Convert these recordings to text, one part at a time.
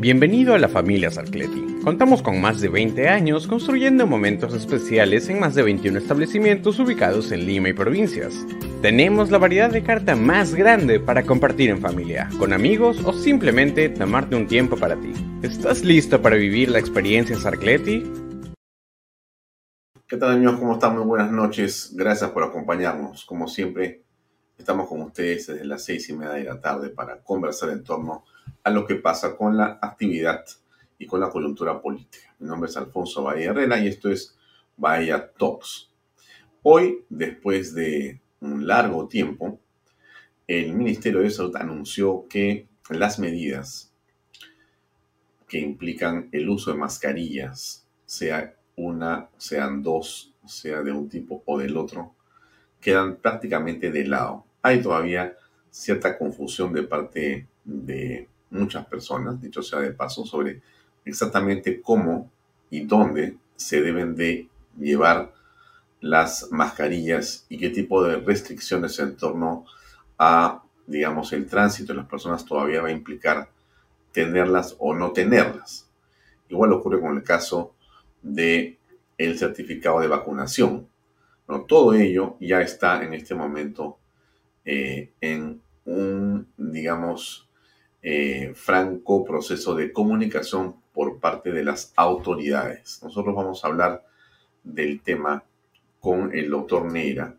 Bienvenido a la familia Sarcleti. Contamos con más de 20 años construyendo momentos especiales en más de 21 establecimientos ubicados en Lima y provincias. Tenemos la variedad de carta más grande para compartir en familia, con amigos o simplemente tomarte un tiempo para ti. ¿Estás listo para vivir la experiencia Sarcleti? ¿Qué tal amigos? ¿Cómo están? Muy buenas noches. Gracias por acompañarnos. Como siempre, estamos con ustedes desde las seis y media de la tarde para conversar en torno a lo que pasa con la actividad y con la coyuntura política. Mi nombre es Alfonso Bahía Herrera y esto es Bahía Talks. Hoy, después de un largo tiempo, el Ministerio de Salud anunció que las medidas que implican el uso de mascarillas, sea una, sean dos, sea de un tipo o del otro, quedan prácticamente de lado. Hay todavía cierta confusión de parte de muchas personas, dicho sea de paso, sobre exactamente cómo y dónde se deben de llevar las mascarillas y qué tipo de restricciones en torno a, digamos, el tránsito de las personas todavía va a implicar tenerlas o no tenerlas. Igual ocurre con el caso de el certificado de vacunación. Todo ello ya está en este momento eh, en un, digamos, eh, franco proceso de comunicación por parte de las autoridades. Nosotros vamos a hablar del tema con el doctor Neira,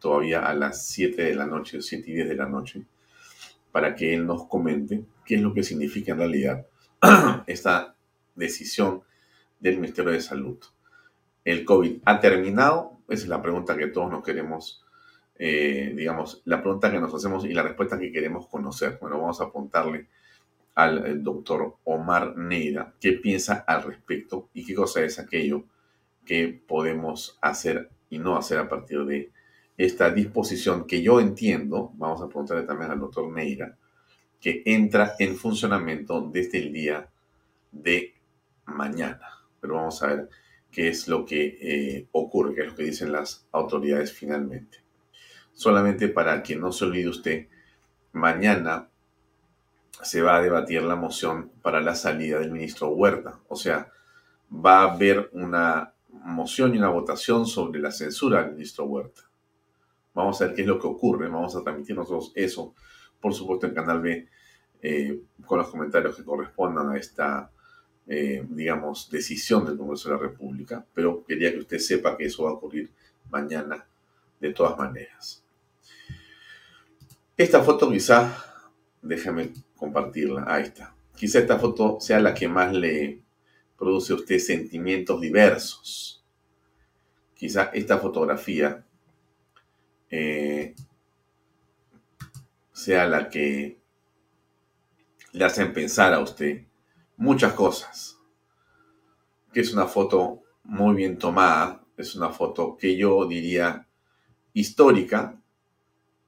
todavía a las 7 de la noche, 7 y 10 de la noche, para que él nos comente qué es lo que significa en realidad esta decisión del Ministerio de Salud. ¿El COVID ha terminado? Esa es la pregunta que todos nos queremos eh, digamos, la pregunta que nos hacemos y la respuesta que queremos conocer. Bueno, vamos a apuntarle al doctor Omar Neira qué piensa al respecto y qué cosa es aquello que podemos hacer y no hacer a partir de esta disposición que yo entiendo, vamos a preguntarle también al doctor Neira, que entra en funcionamiento desde el día de mañana. Pero vamos a ver qué es lo que eh, ocurre, qué es lo que dicen las autoridades finalmente solamente para que no se olvide usted, mañana se va a debatir la moción para la salida del ministro Huerta. O sea, va a haber una moción y una votación sobre la censura del ministro Huerta. Vamos a ver qué es lo que ocurre. Vamos a transmitir nosotros eso, por supuesto, en Canal B, eh, con los comentarios que correspondan a esta, eh, digamos, decisión del Congreso de la República. Pero quería que usted sepa que eso va a ocurrir mañana de todas maneras. Esta foto quizá, déjame compartirla, ahí está. Quizá esta foto sea la que más le produce a usted sentimientos diversos. Quizá esta fotografía eh, sea la que le hacen pensar a usted muchas cosas. Que es una foto muy bien tomada, es una foto que yo diría histórica,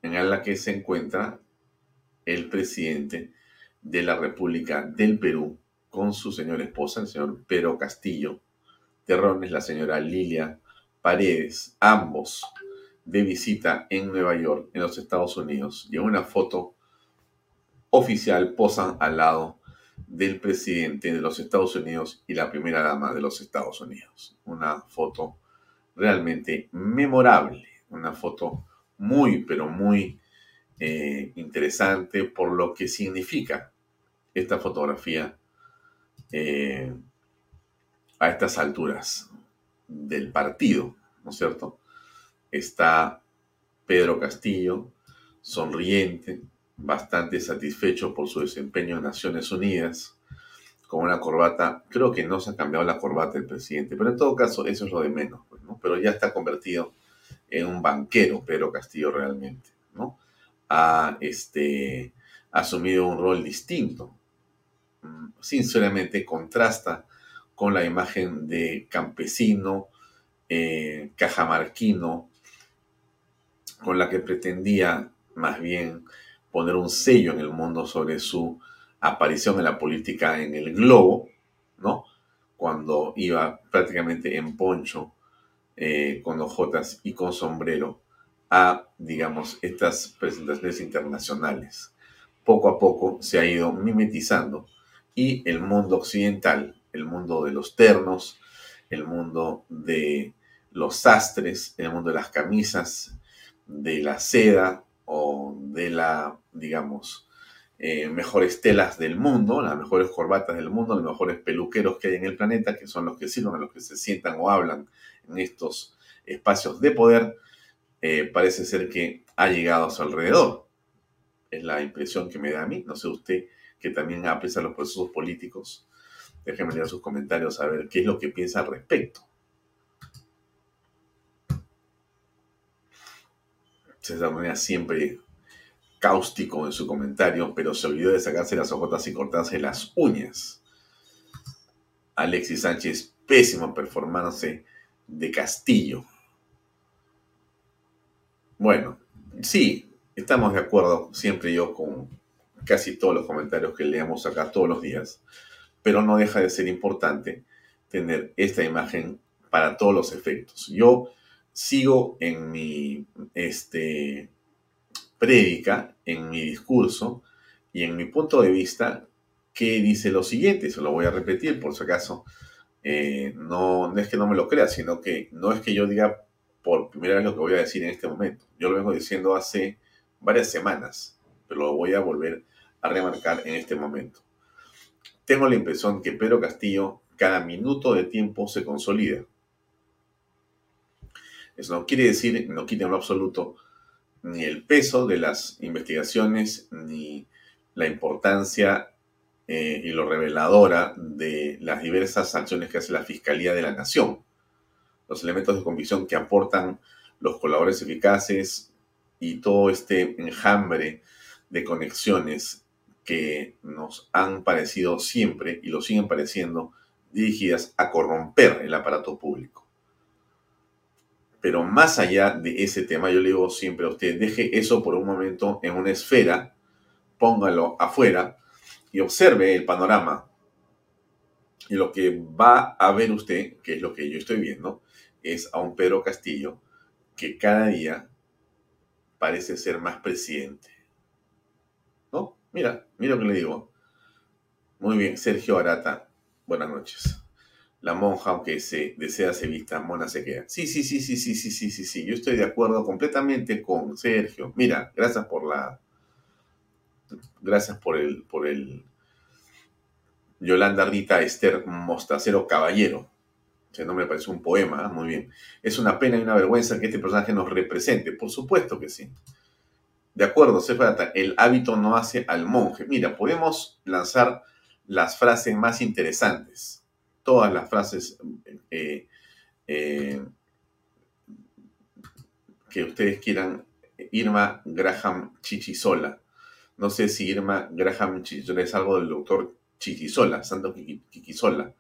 en la que se encuentra el presidente de la República del Perú con su señora esposa, el señor Pedro Castillo Terrones, la señora Lilia Paredes, ambos de visita en Nueva York, en los Estados Unidos, y en una foto oficial posan al lado del presidente de los Estados Unidos y la primera dama de los Estados Unidos. Una foto realmente memorable, una foto muy, pero muy eh, interesante por lo que significa esta fotografía eh, a estas alturas del partido, ¿no es cierto? Está Pedro Castillo, sonriente, bastante satisfecho por su desempeño en Naciones Unidas, con una corbata, creo que no se ha cambiado la corbata del presidente, pero en todo caso eso es lo de menos, pues. Pero ya está convertido en un banquero Pedro Castillo realmente, ¿no? Ha este, asumido un rol distinto. Mm, sinceramente contrasta con la imagen de campesino, eh, cajamarquino, con la que pretendía más bien poner un sello en el mundo sobre su aparición en la política en el globo, ¿no? Cuando iba prácticamente en poncho, eh, con ojotas y con sombrero a, digamos, estas presentaciones internacionales. Poco a poco se ha ido mimetizando y el mundo occidental el mundo de los ternos, el mundo de los sastres, el mundo de las camisas, de la seda o de la, digamos, eh, mejores telas del mundo, las mejores corbatas del mundo, los mejores peluqueros que hay en el planeta, que son los que sirven a los que se sientan o hablan en estos espacios de poder, eh, parece ser que ha llegado a su alrededor. Es la impresión que me da a mí. No sé usted que también aprecia los procesos políticos Déjenme leer sus comentarios a ver qué es lo que piensa al respecto. César Moneda siempre cáustico en su comentario, pero se olvidó de sacarse las ojotas y cortarse las uñas. Alexis Sánchez, pésimo performance de Castillo. Bueno, sí, estamos de acuerdo siempre yo con casi todos los comentarios que leemos acá todos los días pero no deja de ser importante tener esta imagen para todos los efectos. Yo sigo en mi este, prédica, en mi discurso y en mi punto de vista que dice lo siguiente, se lo voy a repetir por si acaso, eh, no, es que no me lo crea, sino que no es que yo diga por primera vez lo que voy a decir en este momento. Yo lo vengo diciendo hace varias semanas, pero lo voy a volver a remarcar en este momento. Tengo la impresión que Pedro Castillo cada minuto de tiempo se consolida. Eso no quiere decir, no quita en lo absoluto, ni el peso de las investigaciones, ni la importancia eh, y lo reveladora de las diversas acciones que hace la Fiscalía de la Nación. Los elementos de convicción que aportan los colaboradores eficaces y todo este enjambre de conexiones que nos han parecido siempre y lo siguen pareciendo dirigidas a corromper el aparato público. Pero más allá de ese tema, yo le digo siempre a usted, deje eso por un momento en una esfera, póngalo afuera y observe el panorama. Y lo que va a ver usted, que es lo que yo estoy viendo, es a un Pedro Castillo que cada día parece ser más presidente. ¿No? Mira, mira lo que le digo. Muy bien, Sergio Arata, buenas noches. La monja, aunque se desea se vista, mona se queda. Sí, sí, sí, sí, sí, sí, sí, sí, sí. Yo estoy de acuerdo completamente con Sergio. Mira, gracias por la. Gracias por el. por el. Yolanda Rita Esther Mostacero Caballero. Ese nombre parece un poema, ¿eh? muy bien. Es una pena y una vergüenza que este personaje nos represente. Por supuesto que sí. De acuerdo, Sefata, el hábito no hace al monje. Mira, podemos lanzar las frases más interesantes. Todas las frases eh, eh, que ustedes quieran. Irma Graham Chichisola. No sé si Irma Graham es algo del doctor Chichisola, Santo Chichisola.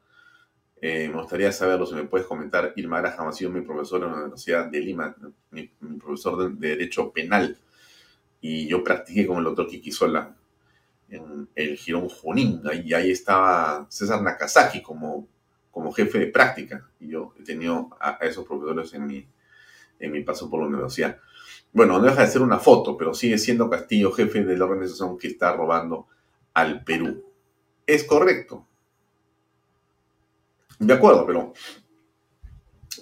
Eh, me gustaría saberlo, si me puedes comentar. Irma Graham ha sido mi profesor en la Universidad de Lima, mi, profesor de Derecho Penal y yo practiqué con el doctor Kikisola en el Girón Junín, y ahí estaba César Nakazaki como, como jefe de práctica, y yo he tenido a, esos profesores en mi, en mi paso por la universidad. Bueno, no deja de ser una foto, pero sigue siendo Castillo jefe de la organización que está robando al Perú. Es correcto. De acuerdo, pero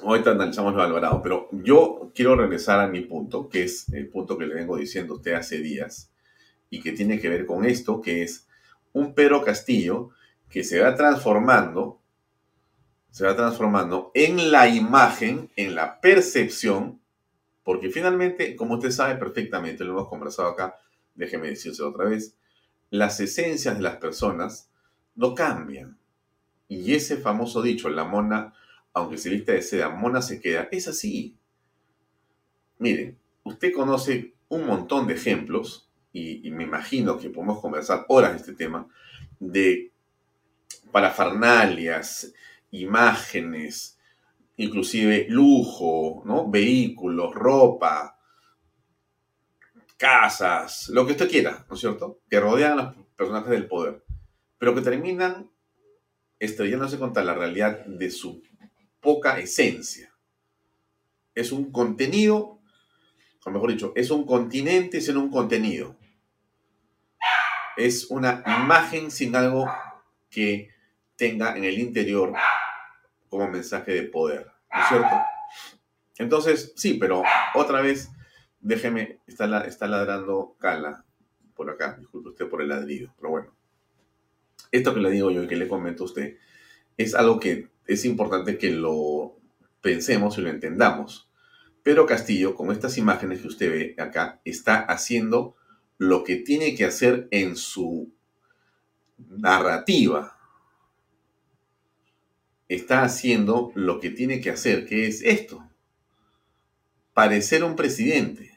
Ahorita analizamos lo Alvarado, pero yo quiero regresar a mi punto, que es el punto que le vengo diciendo a usted hace días, y que tiene que ver con esto, que es un Pedro Castillo que se va transformando, se va transformando en la imagen, en la percepción, porque finalmente, como usted sabe perfectamente, lo hemos conversado acá, déjeme decirse otra vez, las esencias de las personas no cambian. Y ese famoso dicho, la mona aunque se vista de seda, mona se queda, es así. Mire, usted conoce un montón de ejemplos, y, me imagino que podemos conversar horas de este tema, de parafernalias, imágenes, inclusive lujo, ¿no? Vehículos, ropa, casas, lo que usted quiera, ¿no es cierto? Que rodean a los personajes del poder, pero que terminan estrellándose contra la realidad de su poca esencia. Es un contenido, o mejor dicho, es un continente sin un contenido. Es una imagen sin algo que tenga en el interior como mensaje de poder. ¿No es cierto? Entonces, sí, pero otra vez, déjeme, está, está ladrando Cala por acá, disculpe usted por el ladrido, pero bueno. Esto que le digo yo y que le comento a usted es algo que es importante que lo pensemos y lo entendamos. Pero Castillo, con estas imágenes que usted ve acá, está haciendo lo que tiene que hacer en su narrativa. Está haciendo lo que tiene que hacer, que es esto. Parecer un presidente.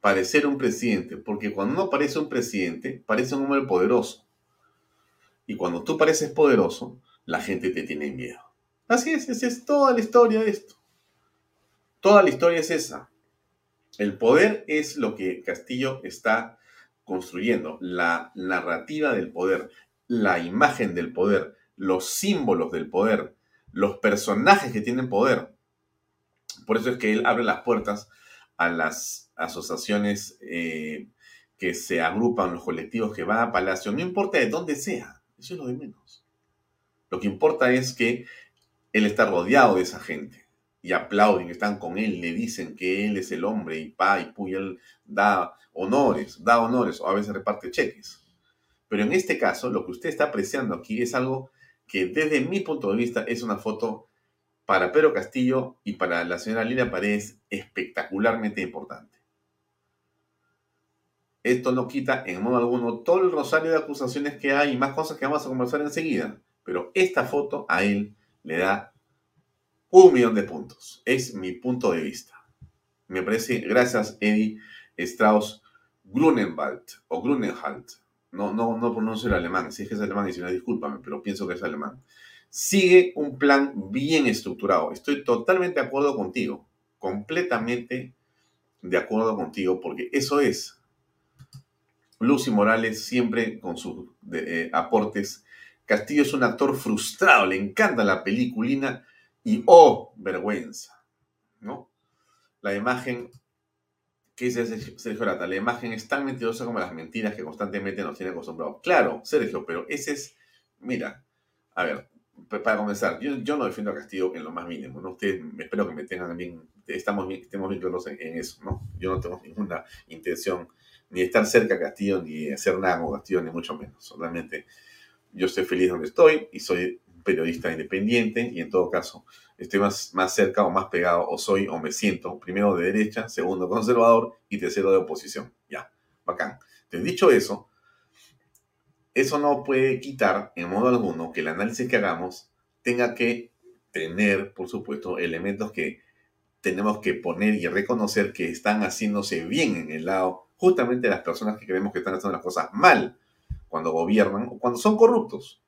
Parecer un presidente. Porque cuando uno parece un presidente, parece un hombre poderoso. Y cuando tú pareces poderoso, la gente te tiene miedo. Así es, esa es toda la historia de esto. Toda la historia es esa. El poder es lo que Castillo está construyendo, la narrativa del poder, la imagen del poder, los símbolos del poder, los personajes que tienen poder. Por eso es que él abre las puertas a las asociaciones eh, que se agrupan, los colectivos que van a Palacio, no importa de dónde sea, eso es lo de menos. Lo que importa es que él está rodeado de esa gente y aplauden, están con él, le dicen que él es el hombre y pa y puy, él da honores, da honores o a veces reparte cheques. Pero en este caso, lo que usted está apreciando aquí es algo que desde mi punto de vista es una foto para Pedro Castillo y para la señora Lina Paredes espectacularmente importante. Esto no quita en modo alguno todo el rosario de acusaciones que hay y más cosas que vamos a conversar enseguida. Pero esta foto a él le da un millón de puntos. Es mi punto de vista. Me parece, gracias Eddie Strauss Grunenwald o Grunenhalt. No, no, no pronuncio el alemán. Si es que es alemán, discúlpame, pero pienso que es alemán. Sigue un plan bien estructurado. Estoy totalmente de acuerdo contigo. Completamente de acuerdo contigo, porque eso es. Lucy Morales siempre con sus eh, aportes Castillo es un actor frustrado, le encanta la peliculina y ¡oh, vergüenza! ¿No? La imagen, ¿qué dice Sergio Rata? La imagen es tan mentirosa como las mentiras que constantemente nos tiene acostumbrados. Claro, Sergio, pero ese es, mira, a ver, para comenzar, yo, no defiendo a Castillo en lo más mínimo, ¿no? Ustedes espero que me tengan bien, estamos bien, estemos bien claros en, eso, ¿no? Yo no tengo ninguna intención ni de estar cerca a Castillo, ni de hacer nada con Castillo, ni mucho menos. Solamente yo estoy feliz donde estoy y soy un periodista independiente y en todo caso estoy más, más cerca o más pegado o soy o me siento primero de derecha, segundo conservador y tercero de oposición. Ya, bacán. Entonces, dicho eso, eso no puede quitar en modo alguno que el análisis que hagamos tenga que tener, por supuesto, elementos que tenemos que poner y reconocer que están haciéndose bien en el lado justamente de las personas que creemos que están haciendo las cosas mal cuando gobiernan o cuando son corruptos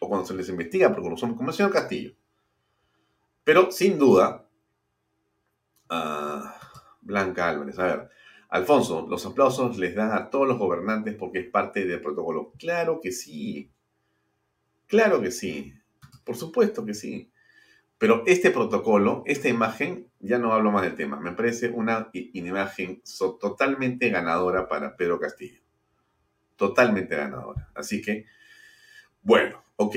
o cuando se les investiga por corrupción, como el señor Castillo. Pero sin duda, ah, Blanca Álvarez, a ver, Alfonso, los aplausos les dan a todos los gobernantes porque es parte del protocolo. Claro que sí, claro que sí, por supuesto que sí. Pero este protocolo, esta imagen, ya no hablo más del tema, me parece una imagen totalmente ganadora para Pedro Castillo totalmente ganadora. Así que, bueno, ok.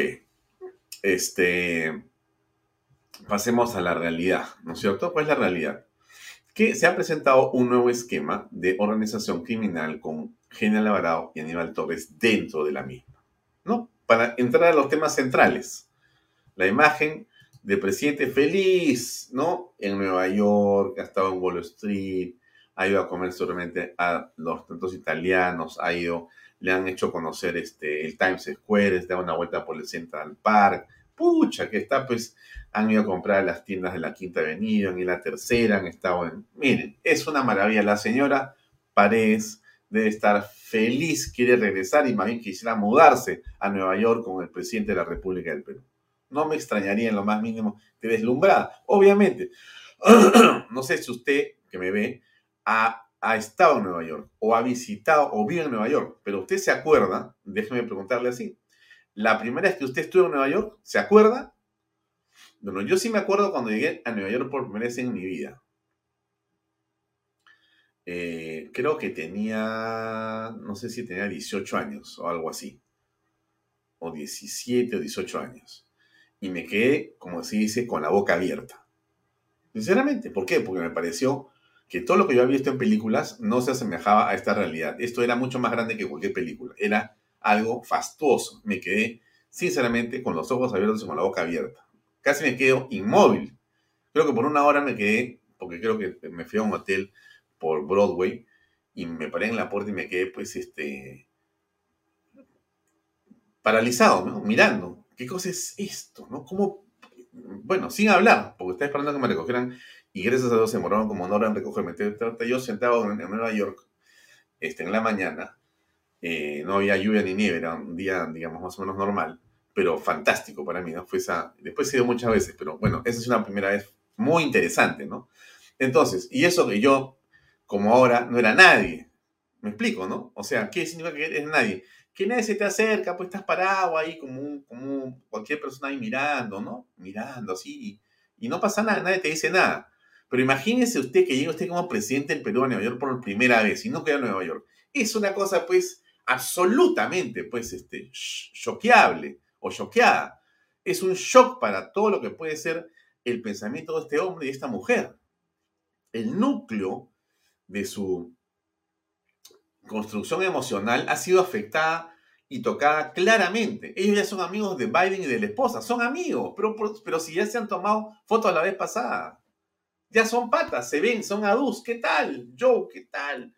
Este, pasemos a la realidad, ¿no es cierto? Pues la realidad. Que se ha presentado un nuevo esquema de organización criminal con General Alvarado y Aníbal Torres dentro de la misma, ¿no? Para entrar a los temas centrales. La imagen de presidente feliz, ¿no? En Nueva York, ha estado en Wall Street, ha ido a comer seguramente a los tantos italianos, ha ido, le han hecho conocer este, el Times Square, se da una vuelta por el Central Park, pucha, que está, pues, han ido a comprar las tiendas de la Quinta Avenida, en la Tercera, han estado en... Miren, es una maravilla. La señora Paredes debe estar feliz, quiere regresar y más bien quisiera mudarse a Nueva York con el presidente de la República del Perú. No me extrañaría en lo más mínimo de deslumbrada, obviamente. no sé si usted que me ve ha, ha, estado en Nueva York o ha visitado o vive en Nueva York, pero usted se acuerda, déjeme preguntarle así, la primera vez que usted estuvo en Nueva York, ¿se acuerda? Bueno, yo sí me acuerdo cuando llegué a Nueva York por primera vez en mi vida. Eh, creo que tenía, no sé si tenía 18 años o algo así. O 17 o 18 años. Y me quedé, como se dice, con la boca abierta. Sinceramente, ¿por qué? Porque me pareció que todo lo que yo había visto en películas no se asemejaba a esta realidad. Esto era mucho más grande que cualquier película. Era algo fastuoso. Me quedé, sinceramente, con los ojos abiertos y con la boca abierta. Casi me quedo inmóvil. Creo que por una hora me quedé, porque creo que me fui a un hotel por Broadway y me paré en la puerta y me quedé, pues, este, paralizado, mirando. ¿Qué cosa es esto? ¿no? ¿Cómo? Bueno, sin hablar, porque estaba esperando que me recogieran y gracias a Dios se demoraron como una hora en recogerme. Yo sentado en, Nueva York, este, en la mañana, eh, no había lluvia ni nieve, era un día, digamos, más o menos normal, pero fantástico para mí, ¿no? Fue esa, después he ido muchas veces, pero bueno, esa es una primera vez muy interesante, ¿no? Entonces, y eso que yo, como ahora, no era nadie, me explico, ¿no? O sea, ¿qué significa que eres nadie? Que nadie se te acerca, pues estás parado ahí como, como cualquier persona ahí mirando, ¿no? Mirando así, y, no pasa nada, nadie te dice nada. Pero imagínese usted que llega usted como presidente del Perú a Nueva York por primera vez y no queda en Nueva York. Es una cosa, pues, absolutamente, pues, este, choqueable choqueada. Es un shock para todo lo que puede ser el pensamiento de este hombre y esta mujer. El núcleo de su construcción emocional ha sido afectada y tocada claramente. Ellos ya son amigos de Biden y de la esposa, son amigos, pero, pero si ya se han tomado fotos la vez pasada, ya son patas, se ven, son adultos. ¿Qué tal? Joe, ¿qué tal?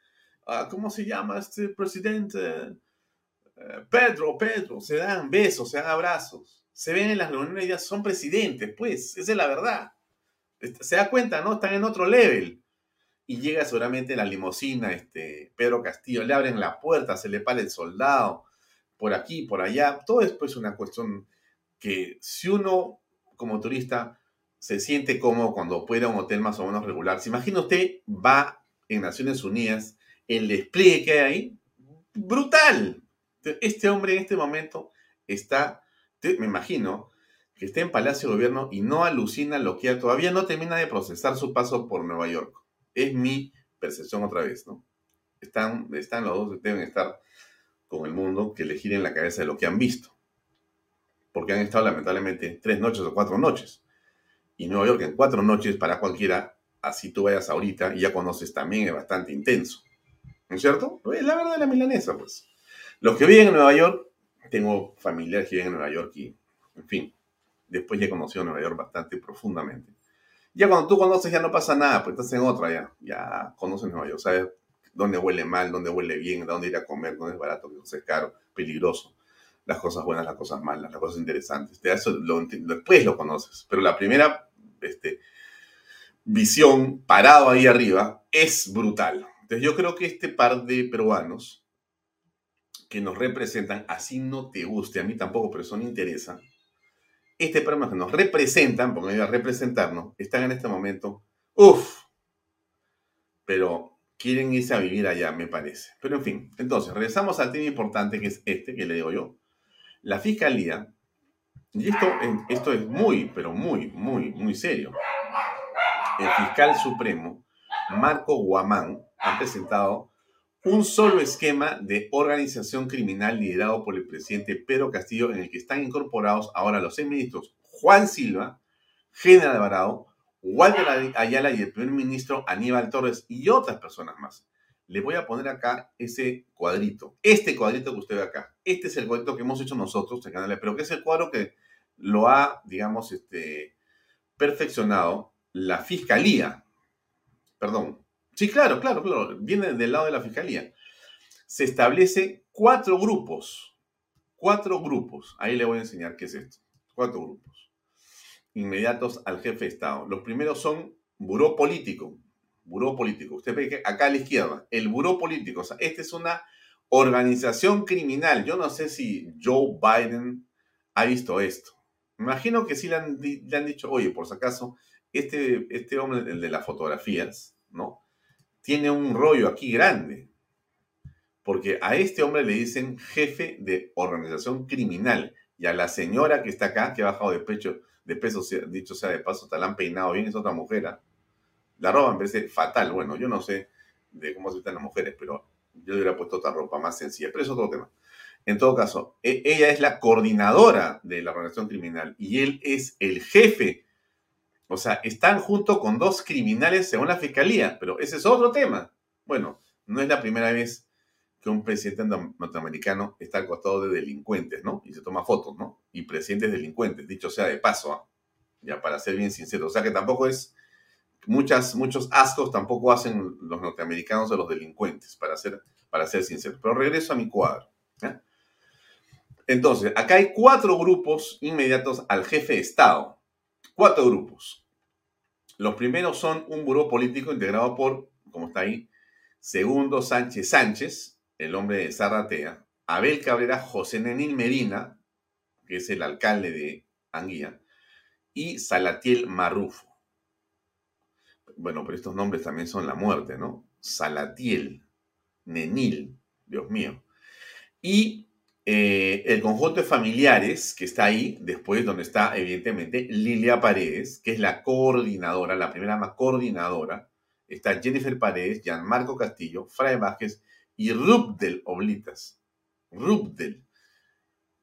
Ah, ¿cómo se llama este presidente? Eh, Pedro, Pedro, se dan besos, se dan abrazos, se ven en las reuniones y ya son presidentes, pues, esa es la verdad. Este, se da cuenta, ¿no? Están en otro level. Y llega seguramente la limusina, este, Pedro Castillo, le abren la puerta, se le para el soldado, por aquí, por allá. Todo es pues una cuestión que si uno como turista se siente cómodo cuando puede un hotel más o menos regular, se imagina usted va en Naciones Unidas el despliegue que hay ahí, brutal. Este hombre en este momento está, me imagino, que está en Palacio de Gobierno y no alucina lo que todavía no termina de procesar su paso por Nueva York. Es mi percepción otra vez, ¿no? Están, están los dos, deben estar con el mundo que le giren la cabeza de lo que han visto. Porque han estado lamentablemente tres noches o cuatro noches. Y Nueva York en cuatro noches para cualquiera, así tú vayas ahorita y ya conoces también, es bastante intenso. ¿No es cierto? Es la verdad de la milanesa, pues. Los que viven en Nueva York, tengo familiares que viven en Nueva York y, en fin, después ya he conocido Nueva York bastante profundamente. Ya cuando tú conoces ya no pasa nada, pues estás en otra ya. Ya conoces Nueva York, sabes dónde huele mal, dónde huele bien, dónde ir a comer, dónde es barato, dónde es caro, peligroso. Las cosas buenas, las cosas malas, las cosas interesantes. Eso lo, después lo conoces. Pero la primera este, visión parado ahí arriba es brutal. Entonces yo creo que este par de peruanos que nos representan, así no te guste, a mí tampoco, pero eso no interesa, este par que nos representan, porque ellos a representarnos, están en este momento, uff, pero quieren irse a vivir allá, me parece. Pero en fin, entonces, regresamos al tema importante que es este, que le digo yo. La fiscalía, y esto, esto es muy, pero muy, muy, muy serio. El fiscal supremo, Marco Guamán, ha presentado un solo esquema de organización criminal liderado por el presidente Pedro Castillo en el que están incorporados ahora los seis ministros Juan Silva, General Alvarado, Walter Ayala y el primer ministro Aníbal Torres y otras personas más. Le voy a poner acá ese cuadrito. Este cuadrito que usted ve acá. Este es el cuadrito que hemos hecho nosotros Canal, pero que es el cuadro que lo ha, digamos, este, perfeccionado la fiscalía. Perdón. Sí, claro, claro, claro. Viene del lado de la fiscalía. Se establece cuatro grupos. Cuatro grupos. Ahí le voy a enseñar qué es esto. Cuatro grupos. Inmediatos al jefe de Estado. Los primeros son buró político. Buró político. Usted ve que acá a la izquierda, el buró político. O sea, esta es una organización criminal. Yo no sé si Joe Biden ha visto esto. Imagino que sí le han, dicho, oye, por si acaso, este, este hombre, el de las fotografías, ¿no? Tiene un rollo aquí grande. Porque a este hombre le dicen jefe de organización criminal. Y a la señora que está acá, que ha bajado de pecho, de peso, dicho sea de paso, tal han peinado bien, es otra mujer. ¿ah? La ropa me parece fatal. Bueno, yo no sé de cómo se están las mujeres, pero yo le hubiera puesto otra ropa más sencilla. Pero eso es otro tema. En todo caso, e, ella es la coordinadora de la organización criminal y él es el jefe o sea, están junto con dos criminales según la fiscalía, pero ese es otro tema. Bueno, no es la primera vez que un presidente norteamericano está al costado de delincuentes, ¿no? Y se toma fotos, ¿no? Y presidentes delincuentes, dicho sea de paso, ¿ah? ya para ser bien sincero. O sea que tampoco es, muchas, muchos ascos tampoco hacen los norteamericanos de los delincuentes, para ser, para ser sincero. Pero regreso a mi cuadro. Entonces, acá hay cuatro grupos inmediatos al jefe de Estado cuatro grupos. Los primeros son un buró político integrado por, como está ahí, Segundo Sánchez Sánchez, el hombre de Zarratea, Abel Cabrera, José Nenil Medina, que es el alcalde de Anguía, y Salatiel Marrufo. Bueno, pero estos nombres también son la muerte, ¿no? Salatiel, Nenil, Dios mío. Y eh, el conjunto de familiares que está ahí, después donde está evidentemente Lilia Paredes, que es la coordinadora, la primera más coordinadora, está Jennifer Paredes, Gianmarco Castillo, Fray Vázquez y Rubdel Oblitas. Rubdel.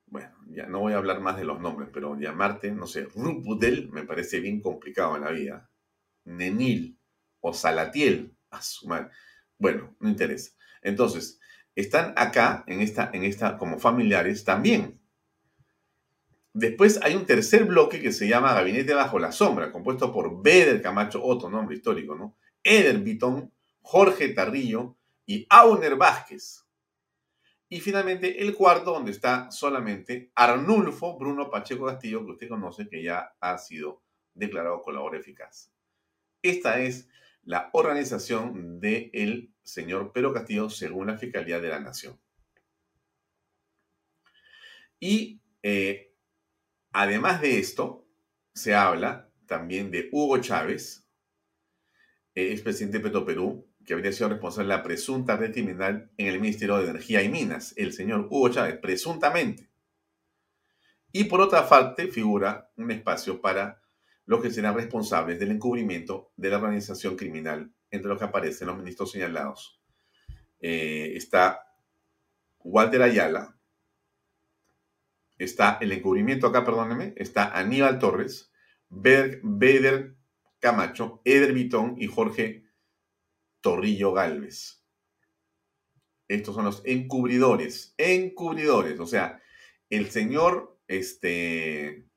Bueno, ya no voy a hablar más de los nombres, pero llamarte, no sé, Rubdel me parece bien complicado en la vida. Nenil o Salatiel, a Bueno, no interesa. Entonces, están acá, en esta, en esta, como familiares también. Después hay un tercer bloque que se llama Gabinete Bajo la Sombra, compuesto por Beder Camacho, otro nombre histórico, ¿no? Eder Vitón, Jorge Tarrillo y Auner Vázquez. Y finalmente el cuarto, donde está solamente Arnulfo Bruno Pacheco Castillo, que usted conoce, que ya ha sido declarado colaborador eficaz. Esta es la organización del señor Pedro Castillo según la Fiscalía de la Nación. Y eh, además de esto, se habla también de Hugo Chávez, expresidente de Petroperú, que habría sido responsable de la presunta red criminal en el Ministerio de Energía y Minas, el señor Hugo Chávez, presuntamente. Y por otra parte, figura un espacio para los que serán responsables del encubrimiento de la organización criminal, entre los que aparecen los ministros señalados. Eh, está Walter Ayala, está el encubrimiento acá, perdónenme, está Aníbal Torres, Beder Camacho, Eder Vitón y Jorge Torrillo Galvez. Estos son los encubridores, encubridores, o sea, el señor, este,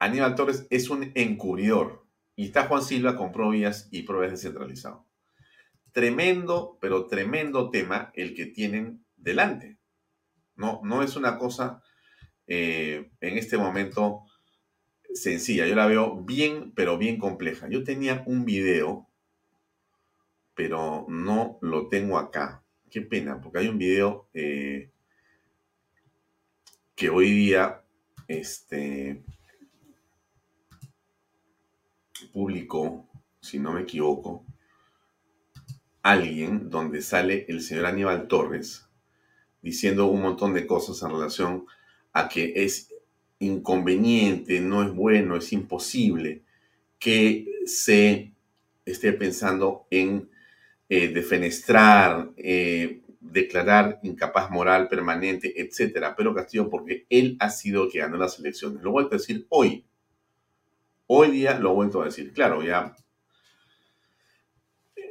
Aníbal Torres es un encubridor y está Juan Silva con provías y pruebas descentralizado. Tremendo, pero tremendo tema el que tienen delante. No, no es una cosa eh, en este momento sencilla. Yo la veo bien, pero bien compleja. Yo tenía un video, pero no lo tengo acá. Qué pena, porque hay un video eh, que hoy día este, publicó, si no me equivoco, alguien donde sale el señor Aníbal Torres diciendo un montón de cosas en relación a que es inconveniente, no es bueno, es imposible que se esté pensando en eh, defenestrar, eh, declarar incapaz moral permanente, etcétera. Pero Castillo, porque él ha sido el que ganó las elecciones. Lo vuelvo a decir hoy, Hoy día lo he vuelto a decir. Claro, ya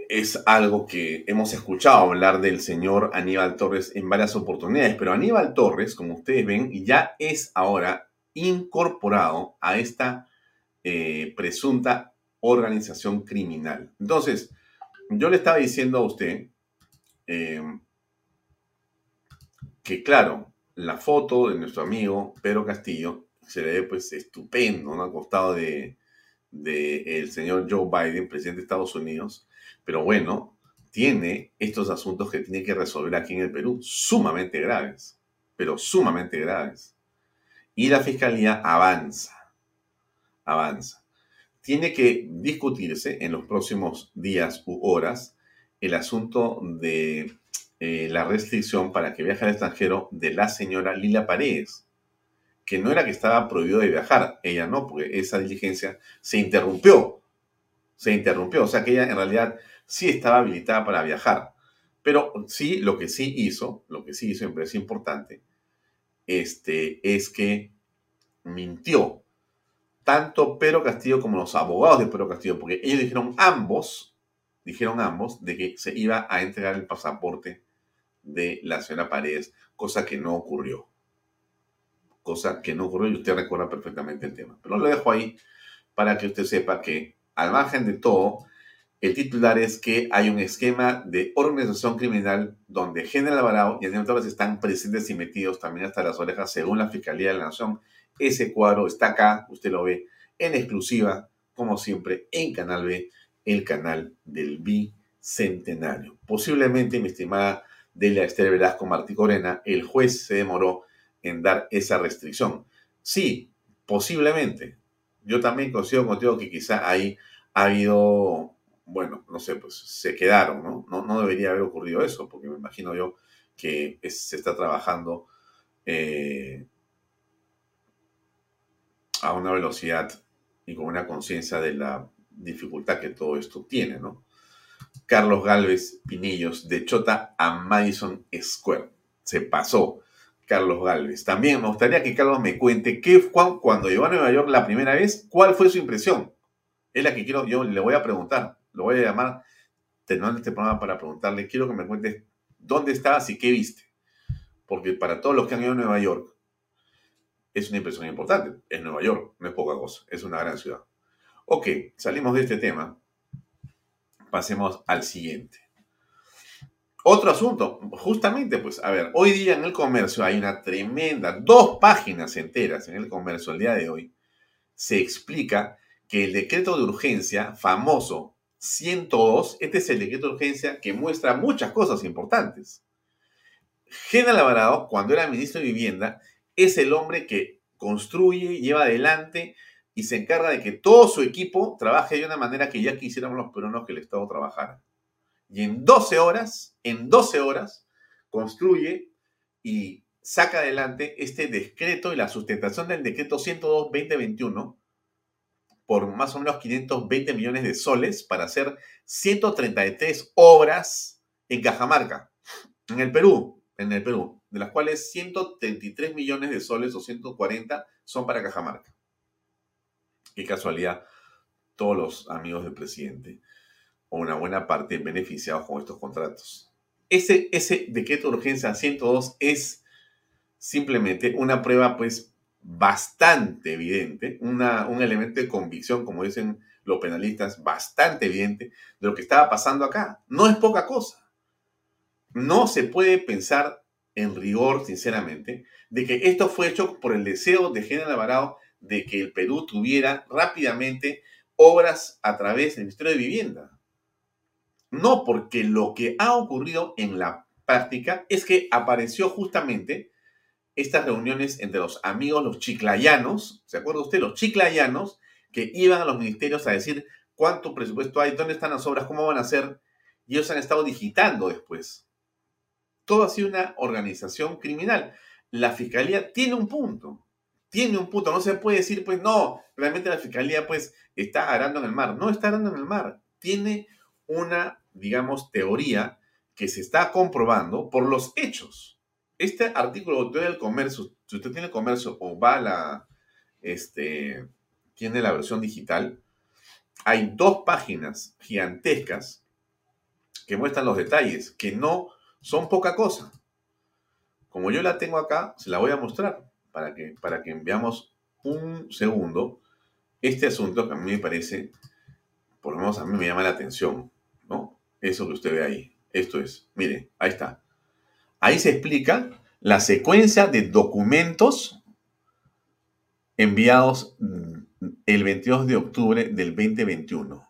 es algo que hemos escuchado hablar del señor Aníbal Torres en varias oportunidades, pero Aníbal Torres, como ustedes ven, ya es ahora incorporado a esta eh, presunta organización criminal. Entonces, yo le estaba diciendo a usted em, que, claro, la foto de nuestro amigo Pedro Castillo se le ve pues estupendo, ¿no? Al costado de, el señor Joe Biden, presidente de Estados Unidos, pero bueno, tiene estos asuntos que tiene que resolver aquí en el Perú, sumamente graves, pero sumamente graves. Y la fiscalía avanza, avanza. Tiene que discutirse en los próximos días u horas el asunto de eh, la restricción para que viaje al extranjero de la señora Lila Paredes, que no era que estaba prohibido de viajar, ella no, porque esa diligencia se interrumpió, se interrumpió, o sea que ella en realidad sí estaba habilitada para viajar, pero sí, lo que sí hizo, lo que sí hizo, me parece importante, este, es que mintió tanto Pedro Castillo como los abogados de Pedro Castillo, porque ellos dijeron ambos, dijeron ambos, de que se iba a entregar el pasaporte de la señora Paredes, cosa que no ocurrió. Cosa que no ocurrió y usted recuerda perfectamente el tema. Pero lo dejo ahí para que usted sepa que, al margen de todo, el titular es que hay un esquema de organización criminal donde General Alvarado y Daniel Torres están presentes y metidos también hasta las orejas según la Fiscalía de la Nación. Ese cuadro está acá, usted lo ve en exclusiva, como siempre, en Canal B, el canal del Bicentenario. Posiblemente, mi estimada Delia Esther Velasco Martí Corena, el juez se demoró en dar esa restricción. Sí, posiblemente. Yo también consigo contigo que quizá ahí ha habido bueno, no sé, pues se quedaron, ¿no? No, debería haber ocurrido eso, porque me imagino yo que se está trabajando eh, a una velocidad y con una conciencia de la dificultad que todo esto tiene, ¿no? Carlos Galvez Pinillos, de Chota a Madison Square. Se pasó Carlos Galvez. También me gustaría que Carlos me cuente qué, cuando llegó a Nueva York la primera vez, cuál fue su impresión. Es la que quiero, yo le voy a preguntar lo voy a llamar teniendo este programa para preguntarle, quiero que me cuentes dónde estabas y qué viste. Porque para todos los que han ido a Nueva York, es una impresión importante. Es Nueva York, no es poca cosa, es una gran ciudad. Ok, salimos de este tema. Pasemos al siguiente. Otro asunto, justamente, pues, a ver, hoy día en el comercio hay una tremenda, dos páginas enteras en el comercio el día de hoy, se explica que el decreto de urgencia famoso 102, este es el decreto de urgencia que muestra muchas cosas importantes. General Alvarado, cuando era ministro de Vivienda, es el hombre que construye, lleva adelante y se encarga de que todo su equipo trabaje de una manera que ya quisiéramos los peruanos que el Estado trabajara. Y en 12 horas, en 12 horas, construye y saca adelante este decreto y la sustentación del decreto 102-2021, por más o menos 520 millones de soles para hacer 133 obras en Cajamarca, en el Perú, en el Perú, de las cuales 133 millones de soles o 140 son para Cajamarca. Qué casualidad, todos los amigos del presidente, o una buena parte beneficiados con estos contratos. Ese, ese decreto de urgencia 102 es simplemente una prueba, pues, bastante evidente, una, un elemento de convicción, como dicen los penalistas, bastante evidente de lo que estaba pasando acá. No es poca cosa. No se puede pensar en rigor, sinceramente, de que esto fue hecho por el deseo de General Alvarado de que el Perú tuviera rápidamente obras a través del Ministerio de Vivienda. No, porque lo que ha ocurrido en la práctica es que apareció justamente estas reuniones entre los amigos, los chiclayanos, ¿se acuerda usted? Los chiclayanos que iban a los ministerios a decir cuánto presupuesto hay, dónde están las obras, cómo van a ser, y ellos han estado digitando después. Todo ha sido una organización criminal. La fiscalía tiene un punto, tiene un punto, no se puede decir, pues no, realmente la fiscalía pues está arando en el mar, no está arando en el mar, tiene una, digamos, teoría que se está comprobando por los hechos este artículo del comercio, si usted tiene comercio o va a la, este, tiene la versión digital, hay dos páginas gigantescas que muestran los detalles, que no son poca cosa. Como yo la tengo acá, se la voy a mostrar para que, para que veamos un segundo este asunto que a mí me parece, por lo menos a mí me llama la atención. Eso que usted ve ahí. Esto es, mire, ahí está. Ahí se explica la secuencia de documentos enviados mm, el 22 de octubre del 2021.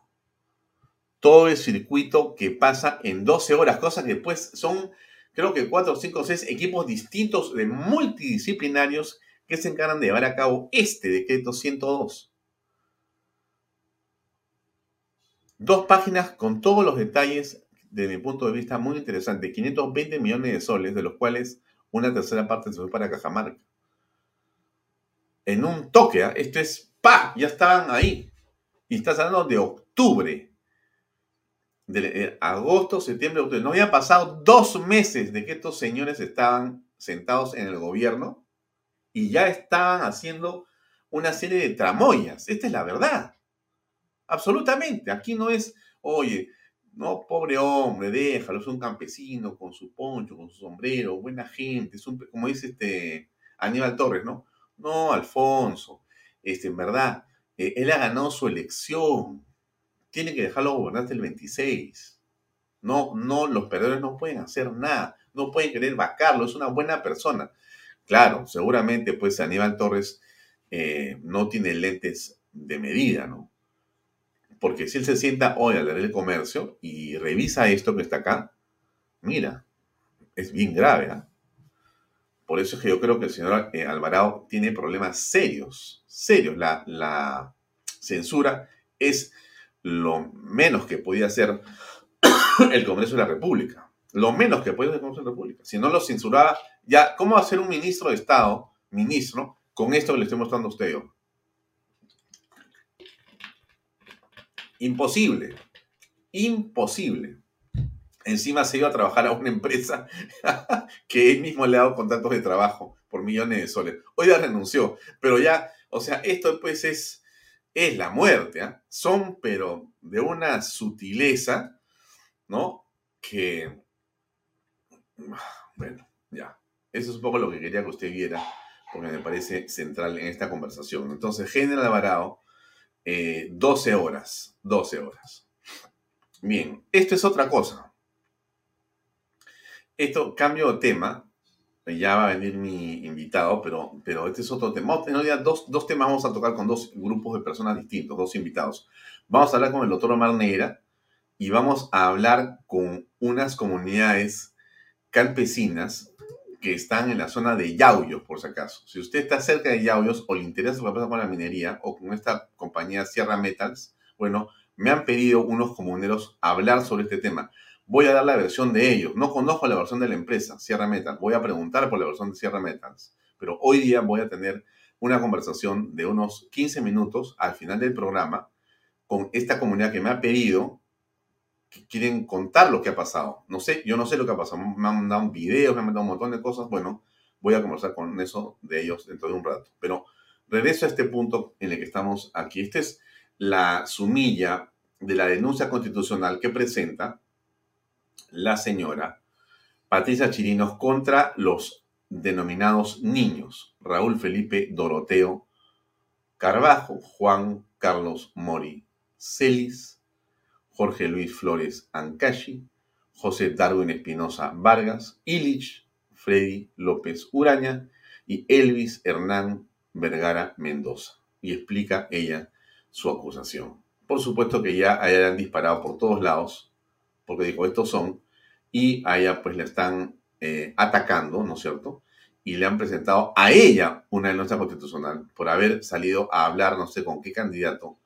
Todo el circuito que pasa en 12 horas, cosas que después son, creo que 4, 5, 6 equipos distintos de multidisciplinarios que se encargan de llevar a cabo este decreto 102. Dos páginas con todos los detalles, desde mi punto de vista, muy interesante. 520 millones de soles, de los cuales una tercera parte se fue para Cajamarca. En un toque, ¿ah? esto es ¡pa! Ya estaban ahí. Y estás hablando de octubre. De eh, agosto, septiembre, octubre. No había pasado dos meses de que estos señores estaban sentados en el gobierno y ya estaban haciendo una serie de tramoyas. Esta es la verdad. Absolutamente. Aquí no es, oye, no, pobre hombre, déjalo, es un campesino con su poncho, con su sombrero, buena gente, es un, como dice este Aníbal Torres, ¿no? No, Alfonso, este, en verdad, eh, él ha ganado su elección, tiene que dejarlo gobernar hasta el 26. No, no, los perdedores no pueden hacer nada, no pueden querer vacarlo, es una buena persona. Claro, seguramente pues Aníbal Torres eh, no tiene lentes de medida, ¿no? Porque si él se sienta hoy a leer el comercio y revisa esto que está acá, mira, es bien grave. ¿ah? Por eso es que yo creo que el señor eh, Alvarado tiene problemas serios, serios. La, la censura es lo menos que podía hacer el Congreso de la República. Lo menos que podía hacer el Congreso de la República. Si no lo censuraba, ya, ¿cómo va a ser un ministro de Estado, ministro, con esto que le estoy mostrando a usted yo? Imposible. Imposible. Encima se iba a trabajar a una empresa que él mismo le ha dado contratos de trabajo por millones de soles. Hoy ya renunció, pero ya, o sea, esto pues es, es la muerte. ¿ah? Son, pero de una sutileza, ¿no? Que, bueno, ya. Eso es un poco lo que quería que usted viera, porque me parece central en esta conversación. Entonces, General Alvarado 12 eh, horas. 12 horas. Bien, esto es otra cosa. Esto, cambio de tema. Ya va a venir mi invitado, pero, pero este es otro tema. En realidad, dos, dos temas vamos a tocar con dos grupos de personas distintos, dos invitados. Vamos a hablar con el doctor Omar Negra y vamos a hablar con unas comunidades campesinas que están en la zona de Yauyos, por si acaso. Si usted está cerca de Yauyos o le interesa lo que pasa con la minería o con esta compañía Sierra Metals, bueno, me han pedido unos comuneros hablar sobre este tema. Voy a dar la versión de ellos. No conozco la versión de la empresa, Sierra Metals. Voy a preguntar por la versión de Sierra Metals. Pero hoy día voy a tener una conversación de unos 15 minutos al final del programa con esta comunidad que me ha pedido quieren contar lo que ha pasado. No sé, yo no sé lo que ha pasado. Me han mandado videos, me han mandado un montón de cosas. Bueno, voy a conversar con eso de ellos dentro de un rato. Pero regreso a este punto en el que estamos aquí. Esta es la sumilla de la denuncia constitucional que presenta la señora Patricia Chirinos contra los denominados niños, Raúl Felipe Doroteo Carvajo, Juan Carlos Mori Celis, Jorge Luis Flores Ancashi, José Darwin Espinosa Vargas, Illich, Freddy López Uraña y Elvis Hernán Vergara Mendoza. Y explica ella su acusación. Por supuesto que ya hayan disparado por todos lados, porque dijo, estos son, y a ella pues le están eh, atacando, ¿no es cierto? Y le han presentado a ella una denuncia constitucional por haber salido a hablar, no sé con qué candidato,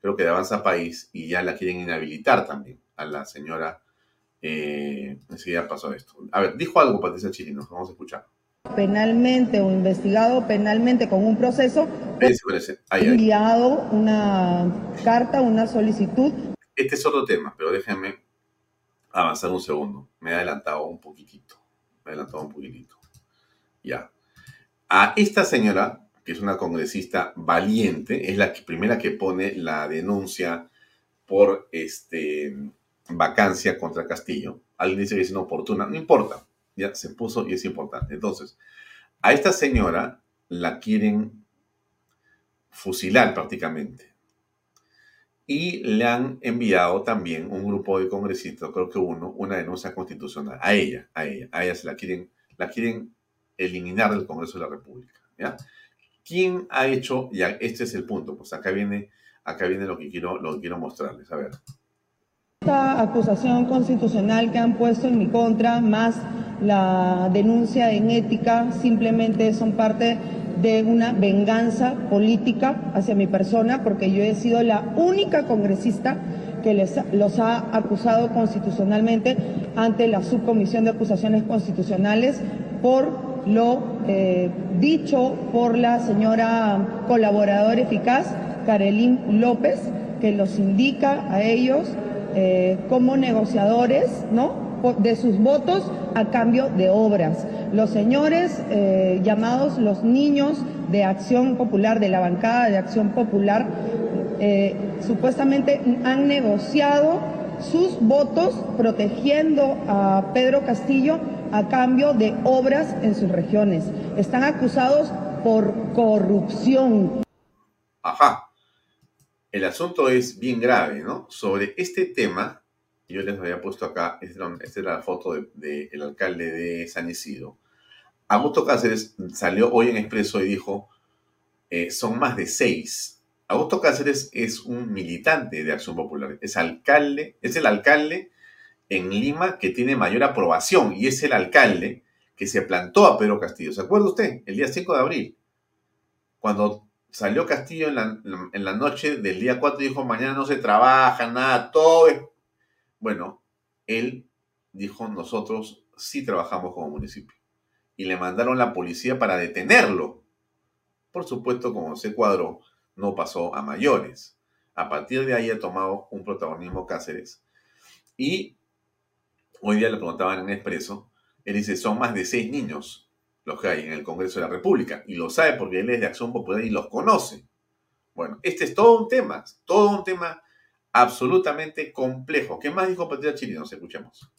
creo que de Avanza País, y ya la quieren inhabilitar también a la señora. Eh, enseguida pasó esto. A ver, dijo algo Patricia Chirinos, vamos a escuchar. Penalmente o investigado penalmente con un proceso, enviado una carta, una solicitud. Este es otro tema, pero déjenme avanzar un segundo. Me he adelantado un poquitito. Me he adelantado un poquitito. Ya. A esta señora, que es una congresista valiente, es la primera que pone la denuncia por este, vacancia contra Castillo. Alguien dice que es inoportuna, no importa, ya se puso y es importante. Entonces, a esta señora la quieren fusilar prácticamente. Y le han enviado también un grupo de congresistas, creo que uno, una denuncia constitucional. A ella, a ella, a ella se la quieren, la quieren eliminar del Congreso de la República. ¿ya? ¿Quién ha hecho? Ya, este es el punto. Pues acá viene, acá viene lo que quiero, lo quiero mostrarles. A ver. Esta acusación constitucional que han puesto en mi contra, más la denuncia en ética, simplemente son parte de una venganza política hacia mi persona, porque yo he sido la única congresista que les, los ha acusado constitucionalmente ante la Subcomisión de Acusaciones Constitucionales por lo eh, dicho por la señora colaboradora eficaz, Karelín López, que los indica a ellos eh, como negociadores, ¿no? de sus votos a cambio de obras. Los señores eh, llamados los niños de Acción Popular, de la bancada de Acción Popular, supuestamente han negociado sus votos protegiendo a Pedro Castillo a cambio de obras en sus regiones. Están acusados por corrupción. Ajá. El asunto es bien grave, ¿no? Sobre este tema, yo les había puesto acá, esta es la foto del de, alcalde de San Isidro. Augusto Cáceres salió hoy en Expreso y dijo, eh, son más de seis. Augusto Cáceres es un militante de Acción Popular, es alcalde, es el alcalde en Lima que tiene mayor aprobación y es el alcalde que se plantó a Pedro Castillo. ¿Se acuerda usted? El día 5 de abril, cuando salió Castillo en la, noche del día 4 y dijo, mañana no se trabaja, nada, todo es... Bueno, él dijo, nosotros sí trabajamos como municipio. Y le mandaron la policía para detenerlo. Por supuesto, como se cuadró, no pasó a mayores. A partir de ahí ha tomado un protagonismo Cáceres. Y Hoy día le preguntaban en Expreso, él dice, son más de seis niños los que hay en el Congreso de la República, y lo sabe porque él es de Acción Popular y los conoce. Bueno, este es todo un tema, todo un tema absolutamente complejo. ¿Qué más dijo Patricia Chile? Nos escuchemos.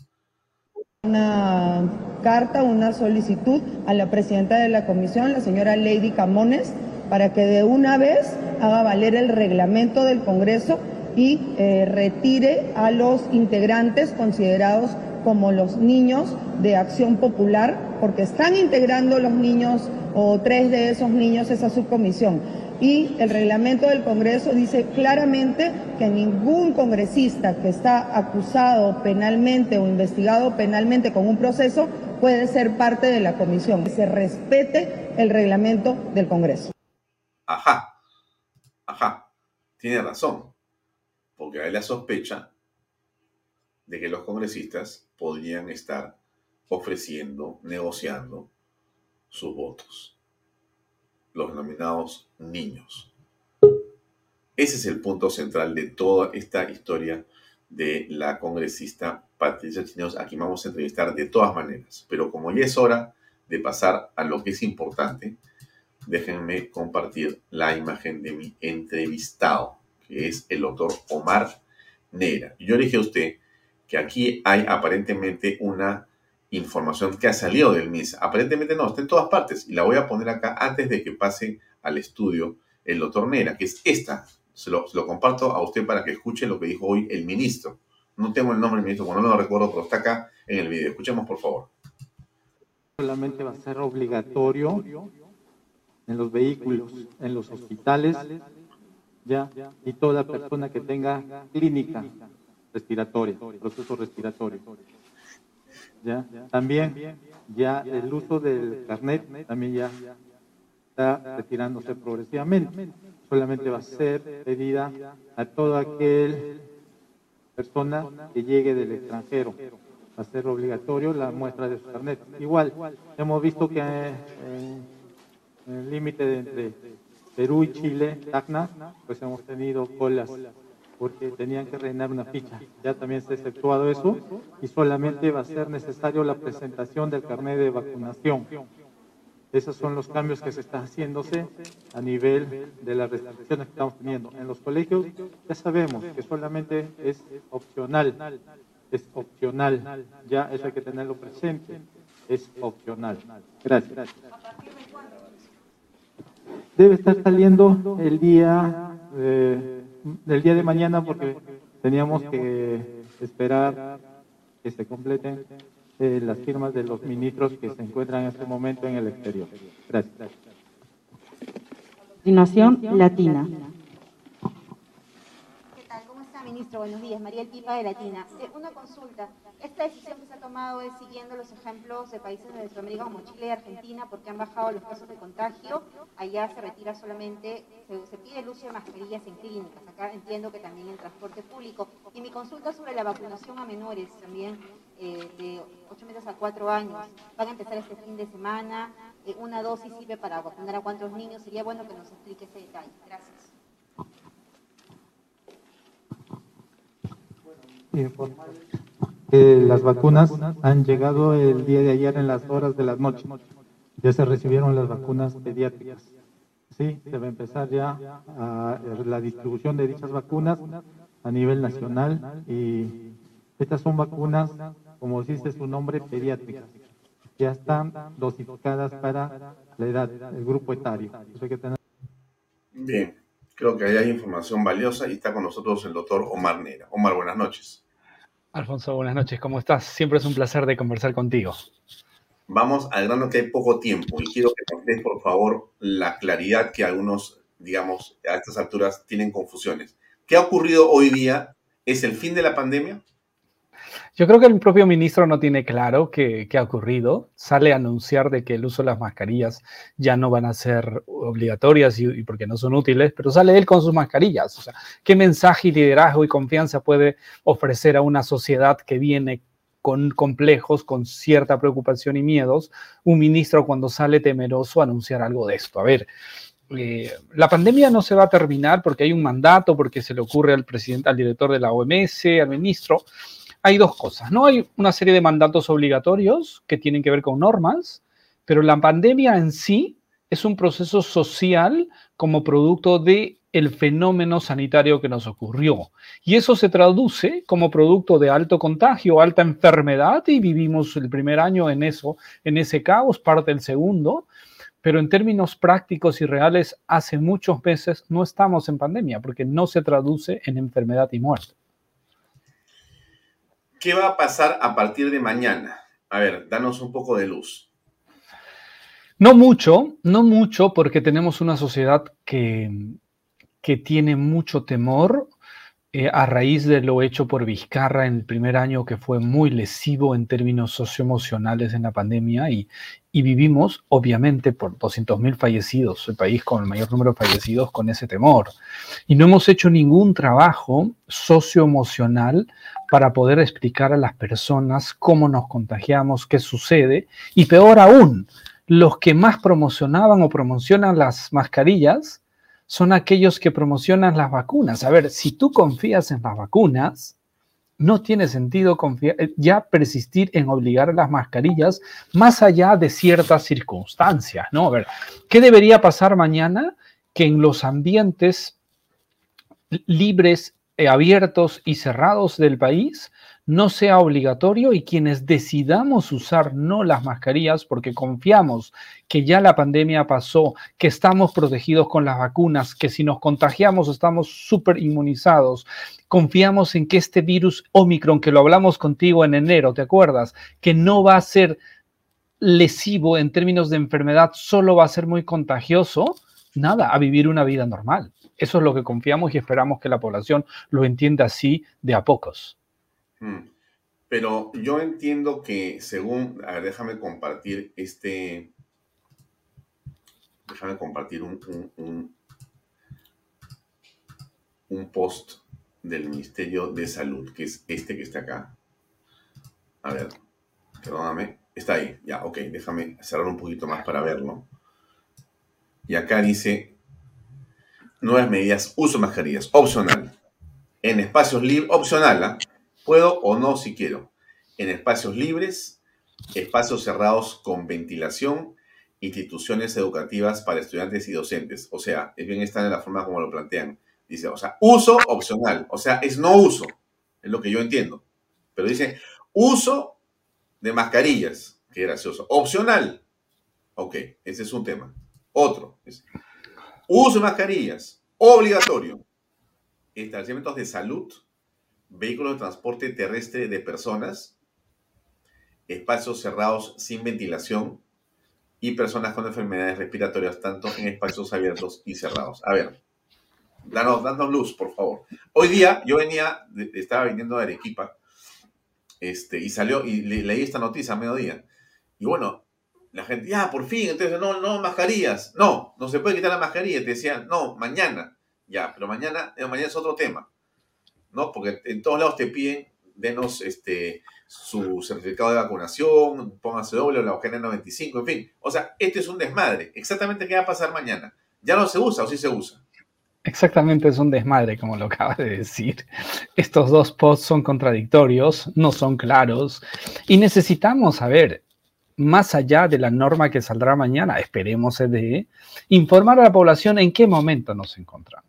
Una carta, una solicitud a la presidenta de la comisión, la señora Lady Camones, para que de una vez haga valer el reglamento del Congreso y eh, retire a los integrantes considerados como los niños de Acción Popular, porque están integrando los niños o tres de esos niños esa subcomisión. Y el reglamento del Congreso dice claramente que ningún congresista que está acusado penalmente o investigado penalmente con un proceso puede ser parte de la comisión. Que se respete el reglamento del Congreso. Ajá, ajá, tiene razón, porque hay la sospecha de que los congresistas podrían estar ofreciendo, negociando sus votos. Los nominados niños. Ese es el punto central de toda esta historia de la congresista Patricia Chineos, a quien vamos a entrevistar de todas maneras. Pero como ya es hora de pasar a lo que es importante, déjenme compartir la imagen de mi entrevistado, que es el doctor Omar Neira. Yo le dije a usted que aquí hay aparentemente una información que ha salido del MIS. Aparentemente no, está en todas partes. Y la voy a poner acá antes de que pase al estudio el doctor Nera, que es esta. Se lo, comparto a usted para que escuche lo que dijo hoy el ministro. No tengo el nombre del ministro, bueno, no lo recuerdo, pero está acá en el video. Escuchemos, por favor. Solamente va a ser obligatorio en los vehículos, en los hospitales, ya, y toda persona que tenga clínica respiratoria, proceso respiratorio. ¿Ya? También ya el uso del carnet también ya está retirándose progresivamente. Solamente va a ser pedida a toda aquel persona que llegue del extranjero. Va a ser obligatorio la muestra de su carnet. Igual, hemos visto que en, el límite entre Perú y Chile, TACNA, pues hemos tenido colas porque tenían que rellenar una ficha. Ya también se ha efectuado eso y solamente va a ser necesario la presentación del carnet de vacunación. Esos son los cambios que se están haciéndose a nivel de las restricciones que estamos teniendo. En los colegios ya sabemos que solamente es opcional, es opcional, ya eso hay que tenerlo presente, es opcional. Gracias. Debe estar saliendo el día, eh, el día de mañana porque teníamos que esperar que se completen eh, las firmas de los ministros que se encuentran en este momento en el exterior. Gracias. Continuación, Latina ministro. Buenos días. María El Pipa de Latina. Eh, una consulta. Esta decisión que se ha tomado es siguiendo los ejemplos de países de Sudamérica como Chile y Argentina porque han bajado los casos de contagio. Allá se retira solamente, se, pide el uso de mascarillas en clínicas. Acá entiendo que también en transporte público. Y mi consulta sobre la vacunación a menores también eh, de 8 meses a 4 años. Van a empezar este fin de semana. Eh, una dosis sirve para vacunar a cuántos niños. Sería bueno que nos explique ese detalle. Gracias. Que las vacunas han llegado el día de ayer en las horas de la noche. Ya se recibieron las vacunas pediátricas. Sí, se va a empezar ya a, la distribución de dichas vacunas a nivel nacional y estas son vacunas, como dice su nombre, pediátricas. Ya están dosificadas para la edad, el grupo etario. Bien, creo que ahí hay información valiosa y está con nosotros el doctor Omar Nera. Omar, buenas noches. Alfonso, buenas noches, ¿cómo estás? Siempre es un placer de conversar contigo. Vamos al grano que hay poco tiempo y quiero que des, por favor, la claridad que algunos, digamos, a estas alturas tienen confusiones. ¿Qué ha ocurrido hoy día? ¿Es el fin de la pandemia? Yo creo que el propio ministro no tiene claro qué, ha ocurrido. Sale a anunciar de que el uso de las mascarillas ya no van a ser obligatorias y, porque no son útiles, pero sale él con sus mascarillas. O sea, ¿qué mensaje y liderazgo y confianza puede ofrecer a una sociedad que viene con complejos, con cierta preocupación y miedos, un ministro cuando sale temeroso a anunciar algo de esto? A ver, eh, la pandemia no se va a terminar porque hay un mandato, porque se le ocurre al presidente, al director de la OMS, al ministro hay dos cosas, ¿no? Hay una serie de mandatos obligatorios que tienen que ver con normas, pero la pandemia en sí es un proceso social como producto de el fenómeno sanitario que nos ocurrió. Y eso se traduce como producto de alto contagio, alta enfermedad, y vivimos el primer año en eso, en ese caos, parte del segundo, pero en términos prácticos y reales, hace muchos meses no estamos en pandemia, porque no se traduce en enfermedad y muerte. ¿Qué va a pasar a partir de mañana? A ver, danos un poco de luz. No mucho, no mucho, porque tenemos una sociedad que, que tiene mucho temor eh, a raíz de lo hecho por Vizcarra en el primer año, que fue muy lesivo en términos socioemocionales en la pandemia, y, y vivimos, obviamente, por 200.000 fallecidos, el país con el mayor número de fallecidos, con ese temor. Y no hemos hecho ningún trabajo socioemocional para poder explicar a las personas cómo nos contagiamos, qué sucede, y peor aún, los que más promocionaban o promocionan las mascarillas son aquellos que promocionan las vacunas. A ver, si tú confías en las vacunas, no tiene sentido eh, ya persistir en obligar a las mascarillas más allá de ciertas circunstancias, ¿no? A ver, ¿qué debería pasar mañana? Que en los ambientes libres eh, abiertos y cerrados del país no sea obligatorio y quienes decidamos usar no las mascarillas porque confiamos que ya la pandemia pasó, que estamos protegidos con las vacunas, que si nos contagiamos estamos súper inmunizados, confiamos en que este virus Omicron, que lo hablamos contigo en enero, ¿te acuerdas? Que no va a ser lesivo en términos de enfermedad, solo va a ser muy contagioso, nada, a vivir una vida normal. Eso es lo que confiamos y esperamos que la población lo entienda así de a pocos. Hmm. Pero yo entiendo que según, a ver, déjame compartir este, déjame compartir un, un, un, post del Ministerio de Salud, que es este que está acá. A ver, perdóname, está ahí, ya, ok, déjame cerrar un poquito más para verlo. Y acá dice, nuevas medidas, uso mascarillas, opcional. En espacios libres, opcional, ¿ah? Puedo o no si quiero. En espacios libres, espacios cerrados con ventilación, instituciones educativas para estudiantes y docentes. O sea, es bien está en la forma como lo plantean. Dice, o sea, uso opcional, o sea, es no uso, es lo que yo entiendo. Pero dice, uso de mascarillas, qué gracioso. Opcional, ok, ese es un tema. Otro, uso de mascarillas, obligatorio. Establecimientos de salud, vehículos de transporte terrestre de personas, espacios cerrados sin ventilación y personas con enfermedades respiratorias, tanto en espacios abiertos y cerrados. A ver, danos, danos luz, por favor. Hoy día yo venía, estaba viniendo de Arequipa, este, y salió, y leí esta noticia a mediodía. Y bueno, la gente, ya, por fin, entonces, no, no, mascarillas. No, no se puede quitar la mascarilla. Te decían, no, mañana. Ya, pero mañana, eh, mañana es otro tema. Porque en todos lados te piden, denos este, su certificado de vacunación, póngase doble o la hoja 95, en fin. O sea, este es un desmadre. Exactamente qué va a pasar mañana. ¿Ya no se usa o sí se usa? Exactamente, es un desmadre, como lo acaba de decir. Estos dos posts son contradictorios, no son claros, y necesitamos saber, más allá de la norma que saldrá mañana, esperemos de informar a la población en qué momento nos encontramos.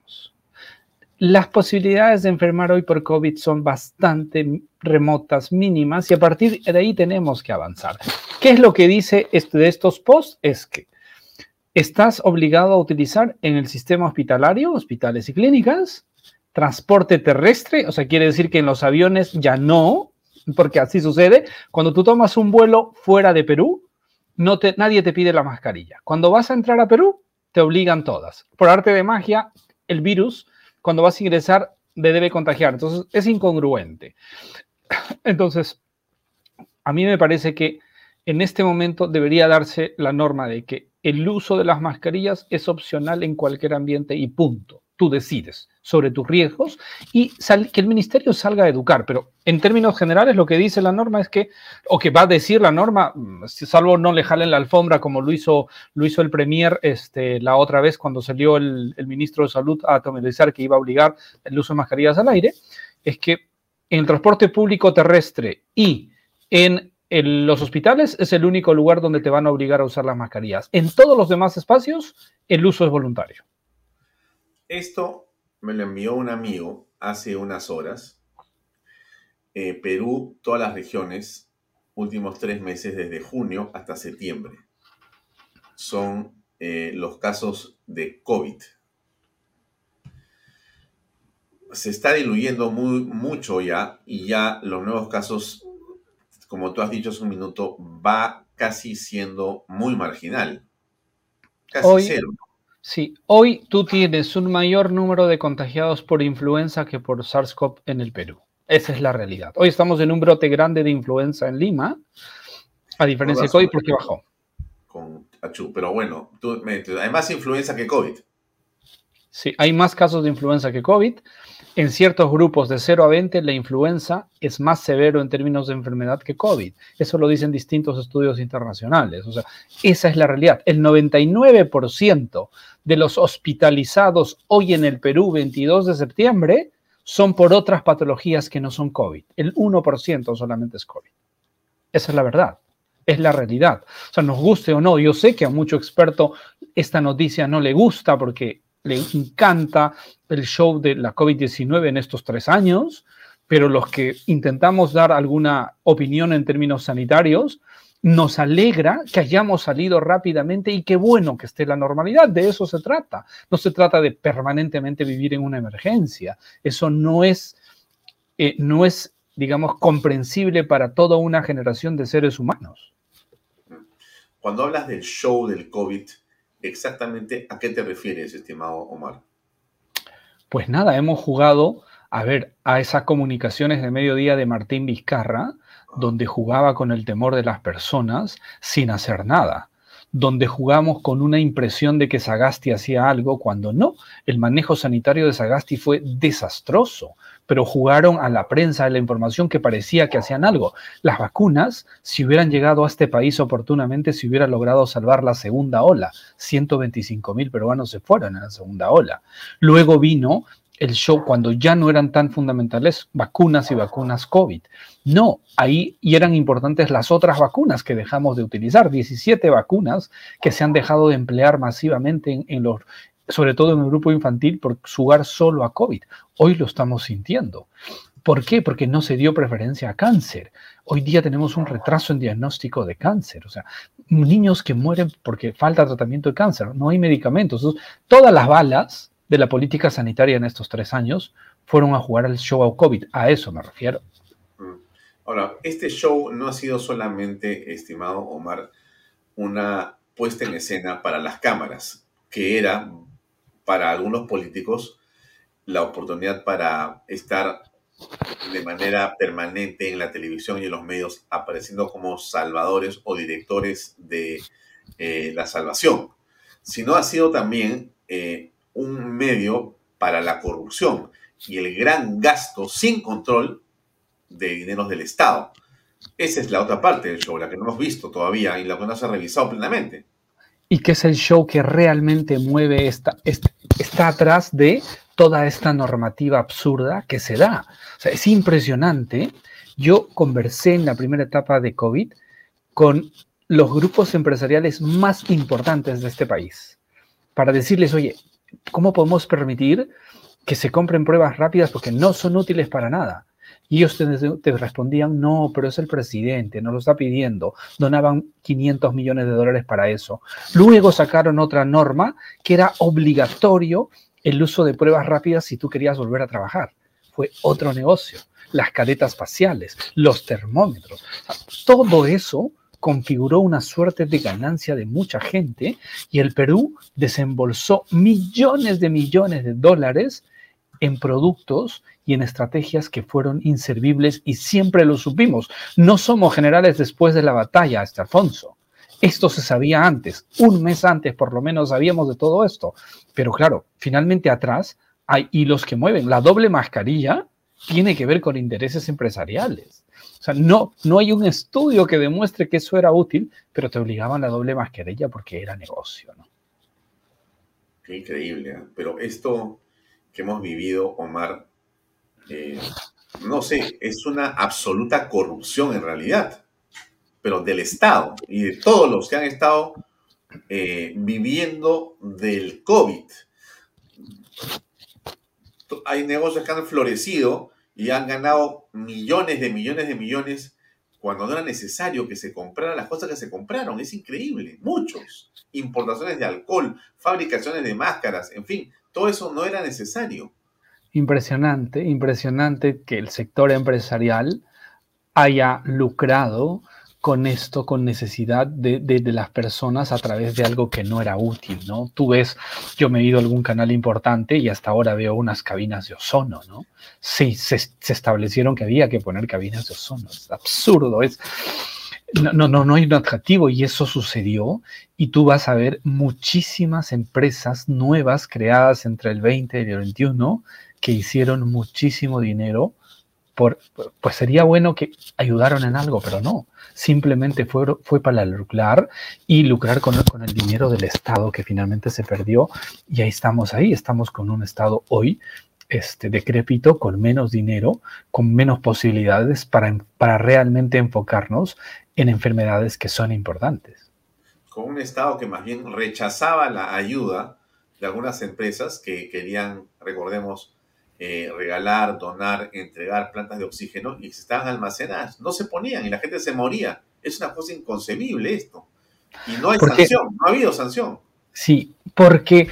Las posibilidades de enfermar hoy por COVID son bastante remotas, mínimas, y a partir de ahí tenemos que avanzar. ¿Qué es lo que dice este de estos posts? Es que estás obligado a utilizar en el sistema hospitalario, hospitales y clínicas, transporte terrestre, o sea, quiere decir que en los aviones ya no, porque así sucede. Cuando tú tomas un vuelo fuera de Perú, nadie te pide la mascarilla. Cuando vas a entrar a Perú, te obligan todas. Por arte de magia, el virus, cuando vas a ingresar, te debe contagiar. Entonces, es incongruente. Entonces, a mí me parece que en este momento debería darse la norma de que el uso de las mascarillas es opcional en cualquier ambiente y punto. Tú decides sobre tus riesgos y que el ministerio salga a educar, pero en términos generales lo que dice la norma es que, o que va a decir la norma, mm, salvo no le jalen la alfombra como lo hizo, lo hizo el Premier este, la otra vez cuando salió el, el ministro de Salud a atomizar que iba a obligar el uso de mascarillas al aire, es que en el transporte público terrestre y en los hospitales es el único lugar donde te van a obligar a usar las mascarillas. En todos los demás espacios, el uso es voluntario. Esto me lo envió un amigo hace unas horas. Eh, Perú, todas las regiones, últimos tres meses, desde junio hasta septiembre, son eh, los casos de COVID. Se está diluyendo muy, mucho ya y ya los nuevos casos como tú has dicho hace un minuto, va casi siendo muy marginal. Casi hoy, cero. Sí, hoy tú tienes un mayor número de contagiados por influenza que por SARS-CoV en el Perú. Esa es la realidad. Hoy estamos en un brote grande de influenza en Lima, a diferencia de COVID, porque bajó. Con Achú, pero bueno, tú, hay más influenza que COVID. Sí, hay más casos de influenza que COVID. En ciertos grupos de 0 a 20, la influenza es más severo en términos de enfermedad que COVID. Eso lo dicen distintos estudios internacionales. O sea, esa es la realidad. El 99% de los hospitalizados hoy en el Perú, 22 de septiembre, son por otras patologías que no son COVID. El 1% solamente es COVID. Esa es la verdad. Es la realidad. O sea, nos guste o no, yo sé que a mucho experto esta noticia no le gusta porque le encanta el show de la COVID-19 en estos tres años, pero los que intentamos dar alguna opinión en términos sanitarios, nos alegra que hayamos salido rápidamente y qué bueno que esté la normalidad. De eso se trata. No se trata de permanentemente vivir en una emergencia. Eso no es, eh, no es digamos, comprensible para toda una generación de seres humanos. Cuando hablas del show del COVID, exactamente a qué te refieres, estimado Omar. Pues nada, hemos jugado, a ver, a esas comunicaciones de mediodía de Martín Vizcarra, donde jugaba con el temor de las personas sin hacer nada donde jugamos con una impresión de que Sagasti hacía algo cuando no. El manejo sanitario de Sagasti fue desastroso, pero jugaron a la prensa de la información que parecía que hacían algo. Las vacunas, si hubieran llegado a este país oportunamente, se hubiera logrado salvar la segunda ola. 125 mil peruanos se fueron en la segunda ola. Luego vino el show cuando ya no eran tan fundamentales vacunas y vacunas COVID. No, ahí eran importantes las otras vacunas que dejamos de utilizar, 17 vacunas que se han dejado de emplear masivamente en, los, sobre todo en el grupo infantil, por jugar solo a COVID. Hoy lo estamos sintiendo. ¿Por qué? Porque no se dio preferencia a cáncer. Hoy día tenemos un retraso en diagnóstico de cáncer. O sea, niños que mueren porque falta tratamiento de cáncer, no hay medicamentos. todas las balas de la política sanitaria en estos tres años fueron a jugar al show a COVID. A eso me refiero. Mm. Ahora, este show no ha sido solamente, estimado Omar, una puesta en escena para las cámaras, que era para algunos políticos la oportunidad para estar de manera permanente en la televisión y en los medios, apareciendo como salvadores o directores de eh, la salvación, sino ha sido también eh, un medio para la corrupción y el gran gasto sin control de dineros del Estado. Esa es la otra parte del show, la que no hemos visto todavía y la que no se ha revisado plenamente. Y que es el show que realmente mueve esta, está atrás de toda esta normativa absurda que se da. O sea, es impresionante. Yo conversé en la primera etapa de COVID con los grupos empresariales más importantes de este país para decirles, oye, ¿cómo podemos permitir que se compren pruebas rápidas porque no son útiles para nada? Y ellos te, respondían, no, pero es el presidente, no lo está pidiendo. Donaban 500 millones de dólares para eso. Luego sacaron otra norma que era obligatorio el uso de pruebas rápidas si tú querías volver a trabajar. Fue otro negocio. Las caretas faciales, los termómetros. todo eso configuró una suerte de ganancia de mucha gente y el Perú desembolsó millones de millones de dólares en productos y en estrategias que fueron inservibles y siempre lo supimos. No somos generales después de la batalla, este Alfonso. Esto se sabía antes, un mes antes por lo menos sabíamos de todo esto. Pero claro, finalmente atrás hay hilos que mueven. La doble mascarilla tiene que ver con intereses empresariales. O sea, no, no hay un estudio que demuestre que eso era útil, pero te obligaban a la doble mascarilla porque era negocio, ¿no? Qué increíble. ¿eh? Pero esto que hemos vivido, Omar, eh, no sé, es una absoluta corrupción en realidad pero del Estado y de todos los que han estado eh, viviendo del COVID. Hay negocios que han florecido y han ganado millones de millones de millones cuando no era necesario que se compraran las cosas que se compraron. Es increíble. Muchos. Importaciones de alcohol, fabricaciones de máscaras, en fin, todo eso no era necesario. Impresionante, impresionante que el sector empresarial haya lucrado con esto, con necesidad de, las personas a través de algo que no era útil, ¿no? Tú ves, yo me he ido a algún canal importante y hasta ahora veo unas cabinas de ozono, ¿no? Sí, se, establecieron que había que poner cabinas de ozono, es absurdo, es... No, no, no, hay un atractivo y eso sucedió y tú vas a ver muchísimas empresas nuevas creadas entre el 20 y el 21 que hicieron muchísimo dinero pues sería bueno que ayudaron en algo, pero no. Simplemente fue, fue para lucrar y lucrar con, con el dinero del Estado que finalmente se perdió. Y ahí estamos ahí, estamos con un Estado hoy este, decrépito, con menos dinero, con menos posibilidades para, para realmente enfocarnos en enfermedades que son importantes. Con un Estado que más bien rechazaba la ayuda de algunas empresas que querían, recordemos, eh, regalar, donar, entregar plantas de oxígeno y estaban almacenadas. No se ponían y la gente se moría. Es una cosa inconcebible esto. Y no hay sanción, no ha habido sanción. Sí, porque,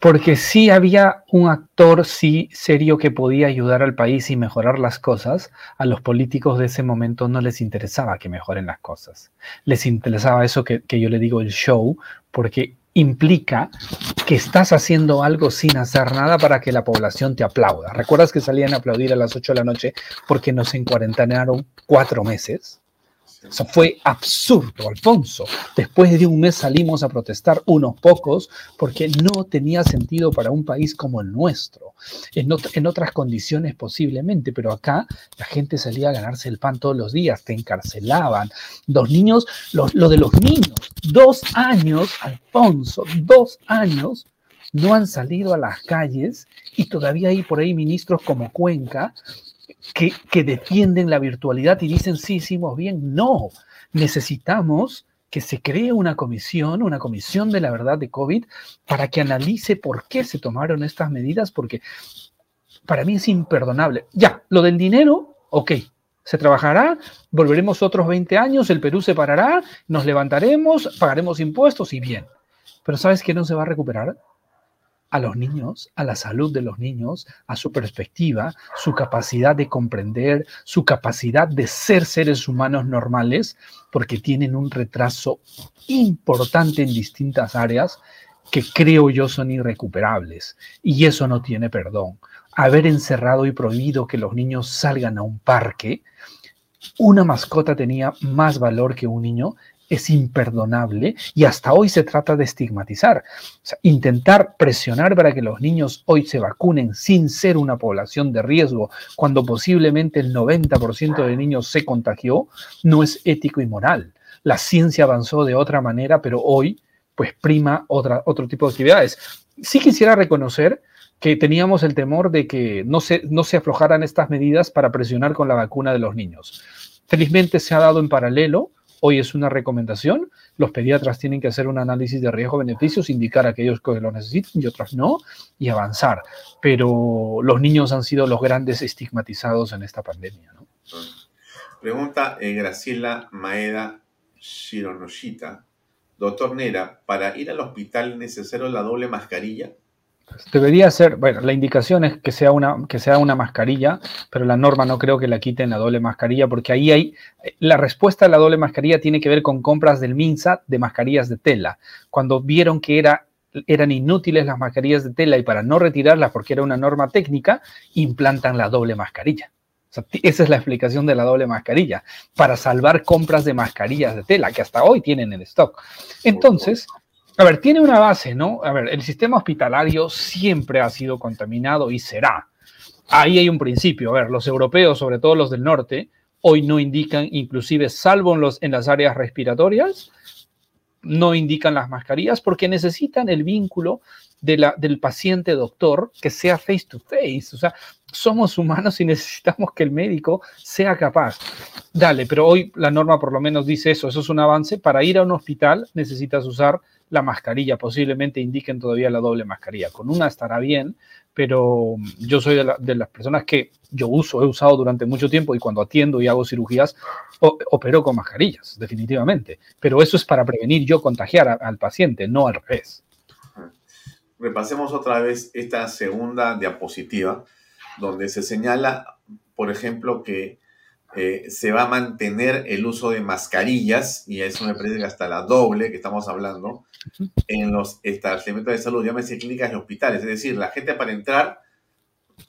porque sí había un actor, sí, serio que podía ayudar al país y mejorar las cosas. A los políticos de ese momento no les interesaba que mejoren las cosas. Les interesaba eso que, que yo le digo el show, porque implica que estás haciendo algo sin hacer nada para que la población te aplauda. ¿Recuerdas que salían a aplaudir a las 8 de la noche porque nos encuarentenaron cuatro meses? Eso fue absurdo, Alfonso. Después de un mes salimos a protestar unos pocos porque no tenía sentido para un país como el nuestro. En, otras condiciones posiblemente, pero acá la gente salía a ganarse el pan todos los días, te encarcelaban. Los niños, lo, de los niños, dos años, Alfonso, dos años no han salido a las calles y todavía hay por ahí ministros como Cuenca que, defienden la virtualidad y dicen, sí, hicimos bien. No, necesitamos que se cree una comisión, una comisión de la verdad de COVID, para que analice por qué se tomaron estas medidas, porque para mí es imperdonable. Ya, lo del dinero, ok, se trabajará, volveremos otros 20 años, el Perú se parará, nos levantaremos, pagaremos impuestos y bien. Pero ¿sabes qué no se va a recuperar? A los niños, a la salud de los niños, a su perspectiva, su capacidad de comprender, su capacidad de ser seres humanos normales, porque tienen un retraso importante en distintas áreas que creo yo son irrecuperables. Y eso no tiene perdón. Haber encerrado y prohibido que los niños salgan a un parque, una mascota tenía más valor que un niño es imperdonable y hasta hoy se trata de estigmatizar. intentar presionar para que los niños hoy se vacunen sin ser una población de riesgo, cuando posiblemente el 90% de niños se contagió, no es ético y moral. La ciencia avanzó de otra manera, pero hoy pues prima otra, otro tipo de actividades. Sí quisiera reconocer que teníamos el temor de que no se, no se aflojaran estas medidas para presionar con la vacuna de los niños. Felizmente se ha dado en paralelo Hoy es una recomendación. Los pediatras tienen que hacer un análisis de riesgo-beneficios, indicar a aquellos que lo necesiten y otros no, y avanzar. Pero los niños han sido los grandes estigmatizados en esta pandemia. Pregunta eh, Graciela Maeda Shironoshita. Doctor Nera, ¿para ir al hospital es necesario la doble mascarilla? Debería ser, bueno, la indicación es que sea, una, que sea una mascarilla, pero la norma no creo que la quiten la doble mascarilla, porque ahí hay, la respuesta a la doble mascarilla tiene que ver con compras del MINSA de mascarillas de tela. Cuando vieron que era, eran inútiles las mascarillas de tela y para no retirarlas porque era una norma técnica, implantan la doble mascarilla. esa es la explicación de la doble mascarilla, para salvar compras de mascarillas de tela que hasta hoy tienen en stock. Entonces, a ver, tiene una base, ¿no? A ver, el sistema hospitalario siempre ha sido contaminado y será. Ahí hay un principio. A ver, los europeos, sobre todo los del norte, hoy no indican, inclusive salvo en, los, las áreas respiratorias, no indican las mascarillas porque necesitan el vínculo del paciente doctor que sea face to face. O sea, somos humanos y necesitamos que el médico sea capaz. Dale, pero hoy la norma por lo menos dice eso, eso es un avance. Para ir a un hospital necesitas usar la mascarilla, posiblemente indiquen todavía la doble mascarilla. Con una estará bien, pero yo soy de, las personas que yo uso, he usado durante mucho tiempo y cuando atiendo y hago cirugías, opero con mascarillas, definitivamente. Pero eso es para prevenir yo contagiar al paciente, no al revés. Repasemos otra vez esta segunda diapositiva, donde se señala, por ejemplo, que eh, se va a mantener el uso de mascarillas, y eso me parece que hasta la doble que estamos hablando, en los establecimientos de salud, llámese clínicas y hospitales. Es decir, la gente para entrar,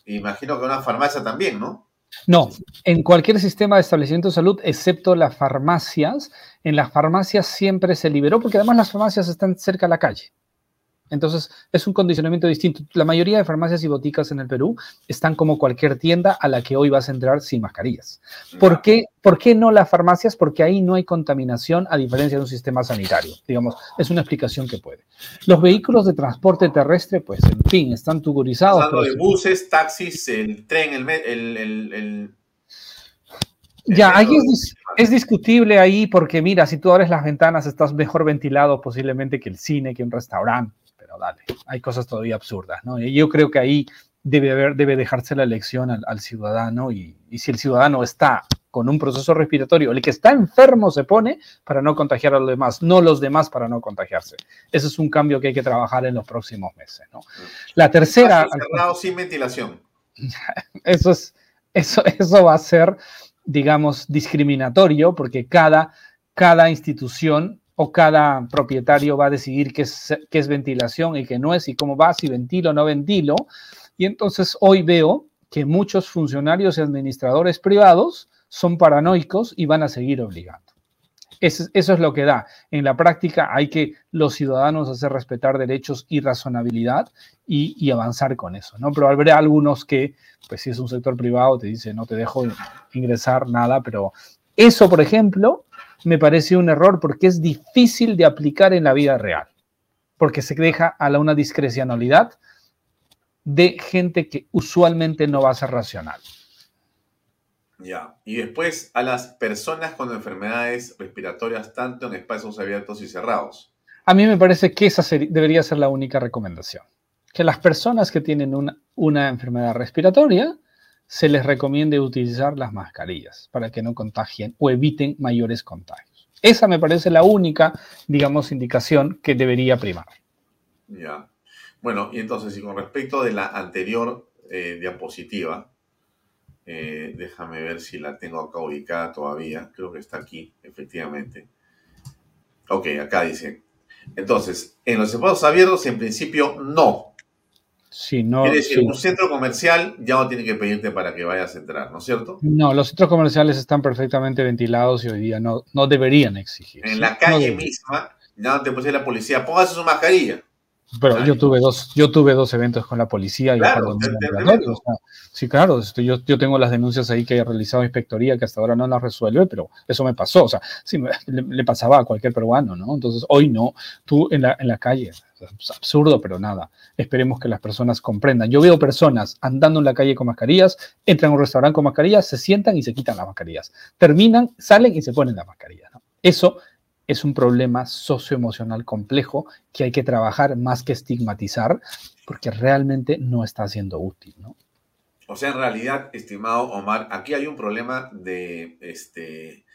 imagino que una farmacia también, ¿no? No, en cualquier sistema de establecimiento de salud, excepto las farmacias, en las farmacias siempre se liberó, porque además las farmacias están cerca de la calle. Entonces, es un condicionamiento distinto. La mayoría de farmacias y boticas en el Perú están como cualquier tienda a la que hoy vas a entrar sin mascarillas. ¿Por qué, ¿Por qué no las farmacias? Porque ahí no hay contaminación a diferencia de un sistema sanitario. Digamos, es una explicación que puede. Los vehículos de transporte terrestre, pues, en fin, están tugurizados. Hablando de buses, taxis, el tren, el... el, el, ya, ahí es, es, discutible ahí porque mira, si tú abres las ventanas estás mejor ventilado posiblemente que el cine, que un restaurante dale, hay cosas todavía absurdas, ¿no? Y yo creo que ahí debe, haber, debe dejarse la elección al, ciudadano y, si el ciudadano está con un proceso respiratorio, el que está enfermo se pone para no contagiar a los demás, no los demás para no contagiarse. Ese es un cambio que hay que trabajar en los próximos meses, ¿no? La tercera... Cerrado sin ventilación. Eso, es, eso, eso va a ser, digamos, discriminatorio porque cada, cada institución o cada propietario va a decidir qué es, ventilación y qué no es y cómo va, si ventilo o no ventilo. Y entonces hoy veo que muchos funcionarios y administradores privados son paranoicos y van a seguir obligando. Eso, eso, es lo que da. En la práctica hay que los ciudadanos hacer respetar derechos y razonabilidad y, y, avanzar con eso, ¿no? Pero habrá algunos que, pues si es un sector privado, te dice, no te dejo ingresar nada, pero eso, por ejemplo, me parece un error porque es difícil de aplicar en la vida real. porque se deja a la una discrecionalidad de gente que usualmente no va a ser racional. Ya. Y después a las personas con enfermedades respiratorias, tanto en espacios abiertos y cerrados. A mí me parece que esa debería ser la única recomendación. Que las personas que tienen una, una enfermedad respiratoria se les recomiende utilizar las mascarillas para que no contagien o eviten mayores contagios. Esa me parece la única, digamos, indicación que debería primar. Ya. Bueno, y entonces, y con respecto de la anterior eh, diapositiva, eh, déjame ver si la tengo acá ubicada todavía. Creo que está aquí, efectivamente. Ok, acá dice. Entonces, en los espacios abiertos, en principio, no. Sí, no. Es decir, un centro comercial ya no tiene que pedirte para que vayas a entrar, ¿no es cierto? No, los centros comerciales están perfectamente ventilados y hoy día no, no deberían exigir. En la calle misma, ya no te puede la policía, póngase su mascarilla. Pero yo tuve dos, yo tuve dos eventos con la policía y claro, sí, claro, este, yo, yo, tengo las denuncias ahí que he realizado inspectoría que hasta ahora no las resuelve, pero eso me pasó, o sea, sí, le, pasaba a cualquier peruano, ¿no? Entonces, hoy no, tú en la, en la calle, es absurdo, pero nada, esperemos que las personas comprendan. Yo veo personas andando en la calle con mascarillas, entran a un restaurante con mascarillas, se sientan y se quitan las mascarillas, terminan, salen y se ponen las mascarillas, ¿no? Eso es un problema socioemocional complejo que hay que trabajar más que estigmatizar, porque realmente no está siendo útil, ¿no? O sea, en realidad, estimado Omar, aquí hay un problema de este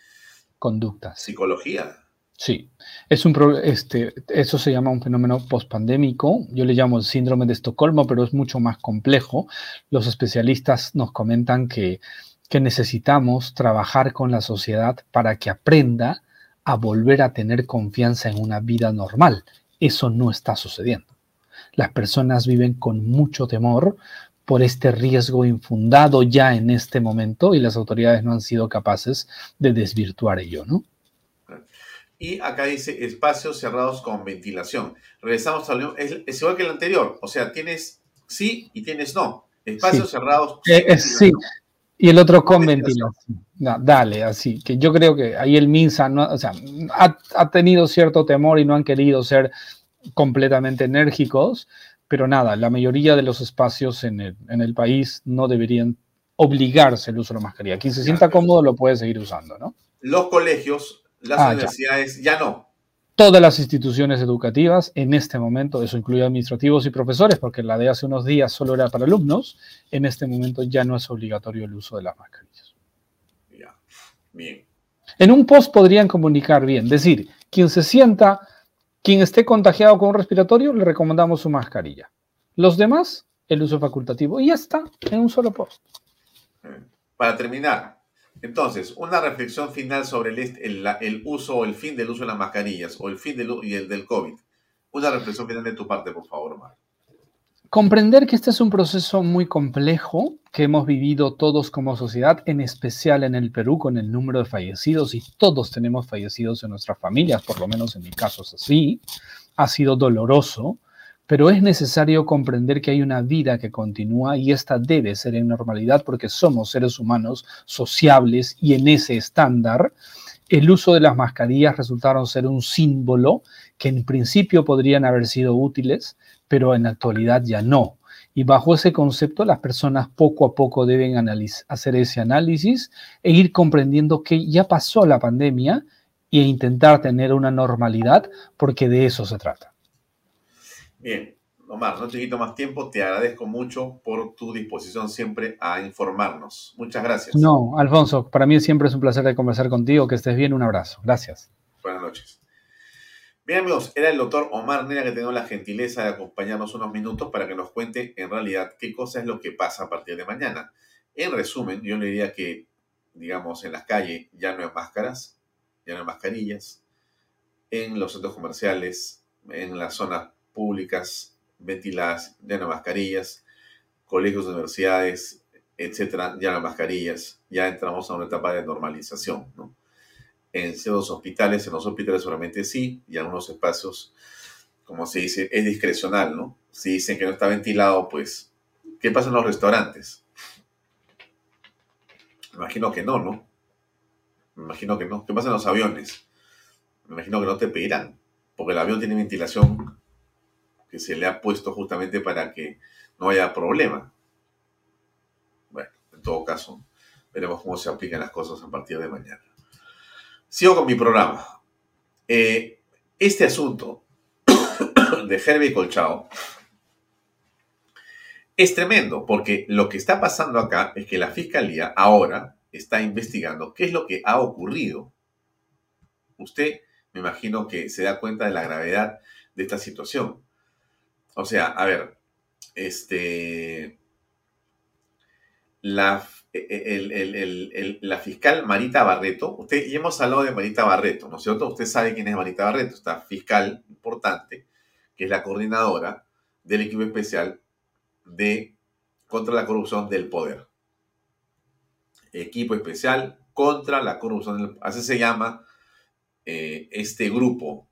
conductas. Psicología. Sí, es un este, eso se llama un fenómeno pospandémico. Yo le llamo el síndrome de Estocolmo, pero es mucho más complejo. Los especialistas nos comentan que, que necesitamos trabajar con la sociedad para que aprenda a volver a tener confianza en una vida normal. Eso no está sucediendo. Las personas viven con mucho temor por este riesgo infundado ya en este momento y las autoridades no han sido capaces de desvirtuar ello, ¿no? Y acá dice espacios cerrados con ventilación. Regresamos al es, es igual que el anterior, o sea, tienes sí y tienes no. Espacios cerrados. Eh, sí, y el otro con ventilación. dale, así, que yo creo que ahí el MINSA no, o sea, ha, tenido cierto temor y no han querido ser completamente enérgicos, pero nada, la mayoría de los espacios en el, en el país no deberían obligarse el uso de la mascarilla. Quien se sienta cómodo lo puede seguir usando, ¿no? Los colegios, las ah, universidades, ya no todas las instituciones educativas en este momento, eso incluye administrativos y profesores, porque la de hace unos días solo era para alumnos, en este momento ya no es obligatorio el uso de las mascarillas. Ya, bien. En un post podrían comunicar bien, decir, quien se sienta, quien esté contagiado con un respiratorio, le recomendamos su mascarilla. Los demás, el uso facultativo. Y ya está, en un solo post. Para terminar, entonces, una reflexión final sobre el, uso o el fin del uso de las mascarillas o el fin del, y el del COVID. Una reflexión final de tu parte, por favor, Omar. Comprender que este es un proceso muy complejo que hemos vivido todos como sociedad, en especial en el Perú con el número de fallecidos y todos tenemos fallecidos en nuestras familias, por lo menos en mi caso es así, ha sido doloroso, pero es necesario comprender que hay una vida que continúa y esta debe ser en normalidad porque somos seres humanos sociables y en ese estándar el uso de las mascarillas resultaron ser un símbolo que en principio podrían haber sido útiles, pero en la actualidad ya no. Y bajo ese concepto las personas poco a poco deben hacer ese análisis e ir comprendiendo que ya pasó la pandemia e intentar tener una normalidad porque de eso se trata. Bien, Omar, no te quito más tiempo, te agradezco mucho por tu disposición siempre a informarnos. Muchas gracias. No, Alfonso, para mí siempre es un placer de conversar contigo, que estés bien, un abrazo. Gracias. Buenas noches. Bien amigos, era el doctor Omar Nera que tengo la gentileza de acompañarnos unos minutos para que nos cuente en realidad qué cosa es lo que pasa a partir de mañana. En resumen, yo le diría que, digamos, en las calles ya no hay máscaras, ya no hay mascarillas, en los centros comerciales, en las zonas públicas ventiladas, ya mascarillas, colegios, universidades, etcétera, ya mascarillas, ya entramos a una etapa de normalización, ¿no? En ciertos hospitales, en los hospitales solamente sí, y en algunos espacios, como se dice, es discrecional, ¿no? Si dicen que no está ventilado, pues, ¿qué pasa en los restaurantes? Imagino que no, ¿no? Imagino que no. ¿Qué pasa en los aviones? Me imagino que no te pedirán, porque el avión tiene ventilación que se le ha puesto justamente para que no haya problema. Bueno, en todo caso, veremos cómo se aplican las cosas a partir de mañana. Sigo con mi programa. Eh, este asunto de Herbie Colchao es tremendo, porque lo que está pasando acá es que la fiscalía ahora está investigando qué es lo que ha ocurrido. Usted me imagino que se da cuenta de la gravedad de esta situación. O sea, a ver, este, la, la fiscal Marita Barreto, usted, ya hemos hablado de Marita Barreto, ¿no es cierto? Usted sabe quién es Marita Barreto, esta fiscal importante, que es la coordinadora del equipo especial de contra la corrupción del poder. Equipo especial contra la corrupción del Así se llama eh, este grupo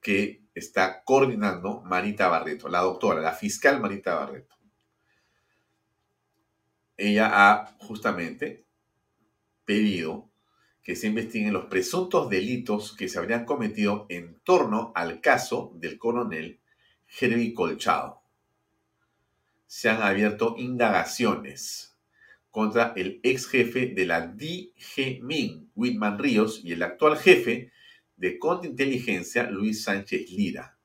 que está coordinando Marita Barreto, la doctora, la fiscal Marita Barreto. Ella ha justamente pedido que se investiguen los presuntos delitos que se habrían cometido en torno al caso del coronel Herbie Colchado se han abierto indagaciones contra el ex jefe de la DGMIN, Whitman Ríos, y el actual jefe de contrainteligencia, Luis Sánchez Lira.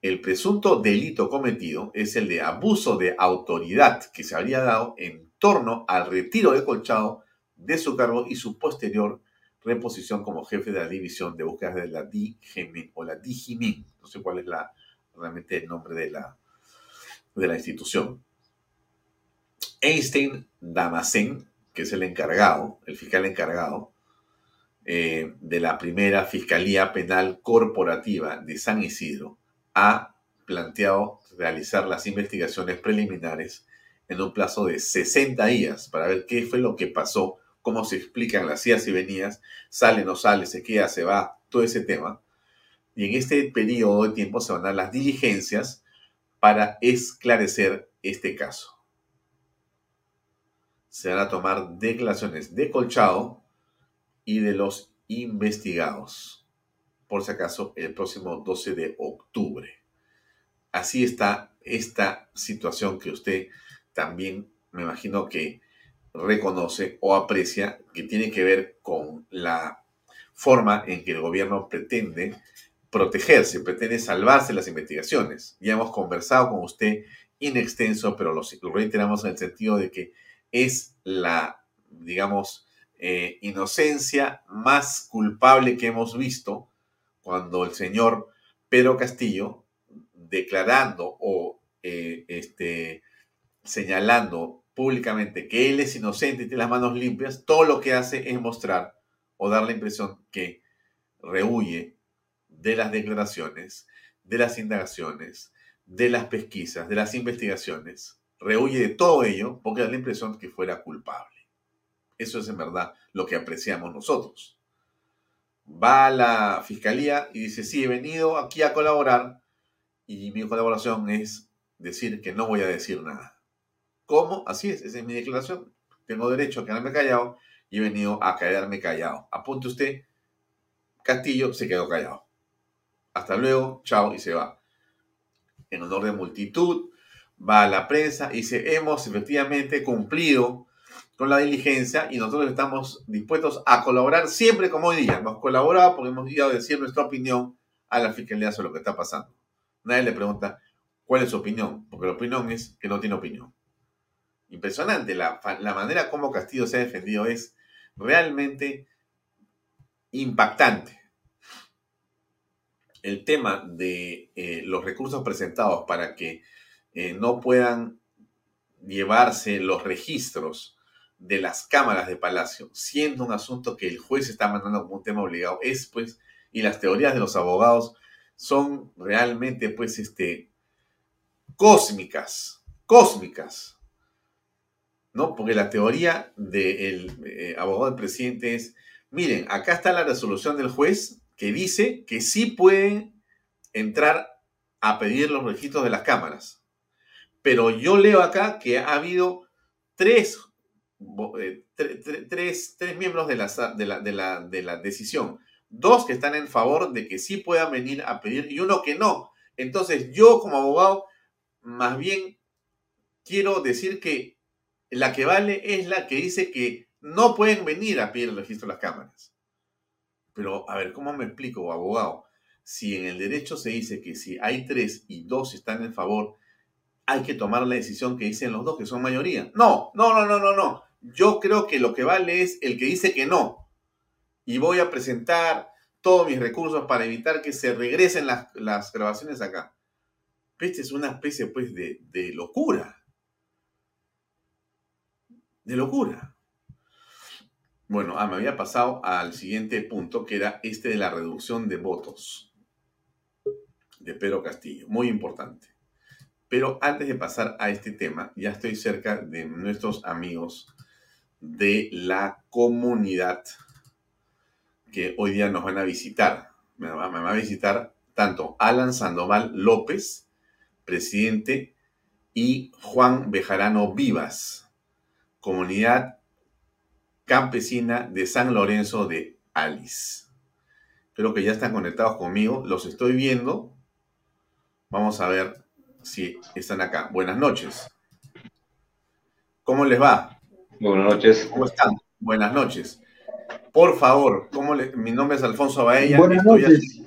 El presunto delito cometido es el de abuso de autoridad que se habría dado en torno al retiro de Colchado de su cargo y su posterior reposición como jefe de la división de búsqueda de la DGMIN o la DGMIN. No sé cuál es la, realmente el nombre de la, de la institución. Einstein Damascen, que es el encargado, el fiscal encargado eh, de la primera Fiscalía Penal Corporativa de San Isidro, ha planteado realizar las investigaciones preliminares en un plazo de 60 días para ver qué fue lo que pasó, cómo se explican las idas y venidas, sale, no sale, se queda, se va, todo ese tema. Y en este periodo de tiempo se van a dar las diligencias para esclarecer este caso. Se van a tomar declaraciones de Colchado y de los investigados, por si acaso, el próximo 12 de octubre. Así está esta situación que usted también me imagino que reconoce o aprecia, que tiene que ver con la forma en que el gobierno pretende protegerse, pretende salvarse las investigaciones. Ya hemos conversado con usted in extenso, pero lo, reiteramos en el sentido de que es la, digamos, eh, inocencia más culpable que hemos visto cuando el señor Pedro Castillo, declarando o eh, este, señalando públicamente que él es inocente y tiene las manos limpias, todo lo que hace es mostrar o dar la impresión que rehuye de las declaraciones, de las indagaciones, de las pesquisas, de las investigaciones. Rehuye de todo ello porque da la impresión que fuera culpable. Eso es en verdad lo que apreciamos nosotros. Va a la fiscalía y dice, sí, he venido aquí a colaborar y mi colaboración es decir que no voy a decir nada. ¿Cómo? Así es, esa es mi declaración. Tengo derecho a quedarme callado y he venido a quedarme callado. Apunte usted, Castillo se quedó callado hasta luego, chao, y se va. En honor de multitud, va a la prensa y dice, hemos efectivamente cumplido con la diligencia y nosotros estamos dispuestos a colaborar siempre como hoy día. Hemos colaborado porque hemos ido a decir nuestra opinión a la fiscalía sobre lo que está pasando. Nadie le pregunta cuál es su opinión, porque la opinión es que no tiene opinión. Impresionante, la, la manera como Castillo se ha defendido es realmente impactante el tema de eh, los recursos presentados para que eh, no puedan llevarse los registros de las cámaras de Palacio, siendo un asunto que el juez está mandando como un tema obligado, es pues, y las teorías de los abogados son realmente pues este cósmicas, cósmicas, ¿no? Porque la teoría del eh, abogado del presidente es, miren, acá está la resolución del juez que dice que sí pueden entrar a pedir los registros de las cámaras. Pero yo leo acá que ha habido tres, eh, tres, miembros de la, de, la, de, la, de la decisión. Dos que están en favor de que sí puedan venir a pedir y uno que no. Entonces, yo como abogado, más bien quiero decir que la que vale es la que dice que no pueden venir a pedir el registro de las cámaras. Pero, a ver, ¿cómo me explico, abogado? Si en el derecho se dice que si hay tres y dos están en favor, hay que tomar la decisión que dicen los dos, que son mayoría. No, no, no, no, no, no. Yo creo que lo que vale es el que dice que no. Y voy a presentar todos mis recursos para evitar que se regresen las, grabaciones acá. Esta es una especie, pues, de, de locura. De locura. Bueno, ah, me había pasado al siguiente punto, que era este de la reducción de votos de Pedro Castillo. Muy importante. Pero antes de pasar a este tema, ya estoy cerca de nuestros amigos de la comunidad que hoy día nos van a visitar. Me va, a visitar tanto Alan Sandoval López, presidente, y Juan Bejarano Vivas, comunidad campesina de San Lorenzo de Alice. Creo que ya están conectados conmigo, los estoy viendo. Vamos a ver si están acá. Buenas noches. ¿Cómo les va? Buenas noches. ¿Cómo están? Buenas noches. Por favor, ¿cómo mi nombre es Alfonso Baella. Buenas Estoy noches.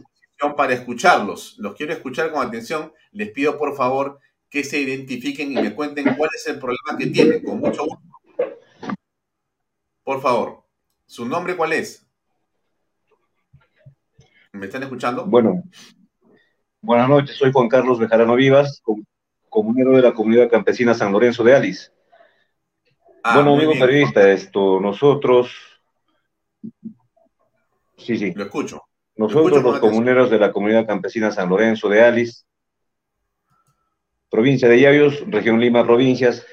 para escucharlos. Los quiero escuchar con atención. Les pido, por favor, que se identifiquen y me cuenten cuál es el problema que tienen. Con mucho gusto. Por favor, ¿su nombre cuál es? ¿Me están escuchando? Bueno, buenas noches. Soy Juan Carlos Bejarano Vivas, comunero de la comunidad campesina San Lorenzo de Alice. Ah, bueno, amigo periodista, esto, nosotros. Sí, sí. Lo escucho. Nosotros, los comuneros de la comunidad campesina San Lorenzo de Alice, provincia de Yavios, región Lima, provincias,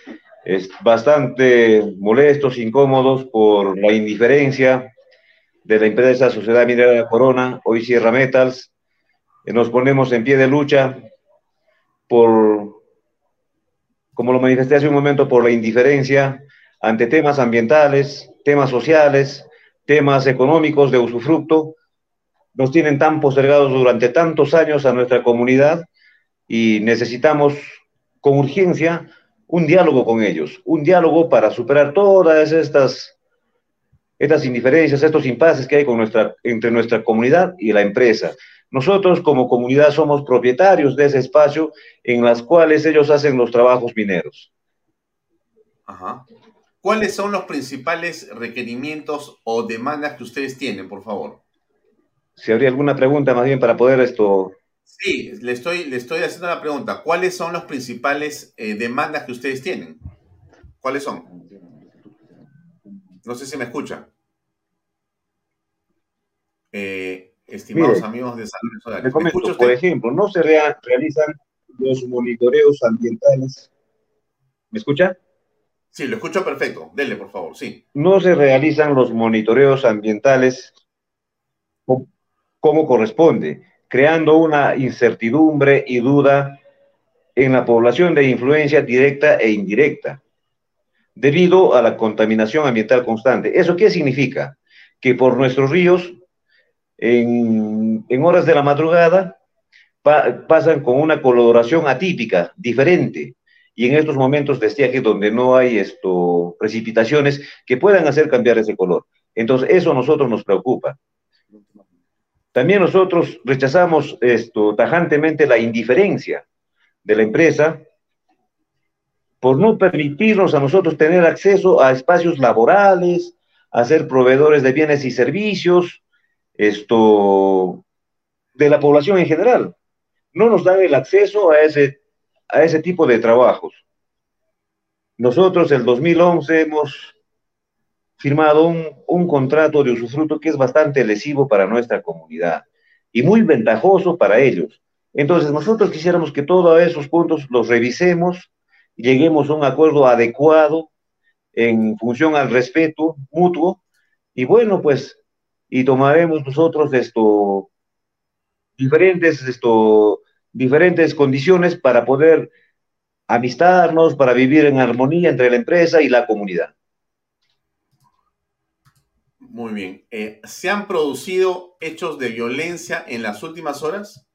es bastante molestos, incómodos por la indiferencia de la empresa Sociedad Minera Corona, hoy Sierra Metals. Nos ponemos en pie de lucha por, como lo manifesté hace un momento, por la indiferencia ante temas ambientales, temas sociales, temas económicos de usufructo, nos tienen tan postergados durante tantos años a nuestra comunidad y necesitamos con urgencia un diálogo con ellos, un diálogo para superar todas estas, estas indiferencias, estos impases que hay con nuestra, entre nuestra comunidad y la empresa. Nosotros como comunidad somos propietarios de ese espacio en las cuales ellos hacen los trabajos mineros. Ajá. ¿Cuáles son los principales requerimientos o demandas que ustedes tienen, por favor? Si habría alguna pregunta más bien para poder esto... Sí, le estoy, le estoy haciendo la pregunta. ¿Cuáles son las principales eh, demandas que ustedes tienen? ¿Cuáles son? No sé si me escucha. Eh, estimados amigos de Salud Le comento, por ejemplo, no se realizan los monitoreos ambientales. ¿Me escucha? Sí, lo escucho perfecto. Dele, por favor, sí. No se realizan los monitoreos ambientales como corresponde, creando una incertidumbre y duda en la población de influencia directa e indirecta, debido a la contaminación ambiental constante. ¿Eso qué significa? Que por nuestros ríos, en, horas de la madrugada, pasan con una coloración atípica, diferente, y en estos momentos de estiaje donde no hay esto, precipitaciones que puedan hacer cambiar ese color. Entonces, eso a nosotros nos preocupa. También nosotros rechazamos esto tajantemente la indiferencia de la empresa por no permitirnos a nosotros tener acceso a espacios laborales, a ser proveedores de bienes y servicios, esto de la población en general. No nos dan el acceso a ese a ese tipo de trabajos. Nosotros el 2011 hemos firmado un, contrato de usufructo que es bastante lesivo para nuestra comunidad y muy ventajoso para ellos. Entonces nosotros quisiéramos que todos esos puntos los revisemos, lleguemos a un acuerdo adecuado en función al respeto mutuo y bueno, pues, y tomaremos nosotros esto, diferentes esto, diferentes condiciones para poder amistarnos, para vivir en armonía entre la empresa y la comunidad. Muy bien. Eh, ¿Se han producido hechos de violencia en las últimas horas?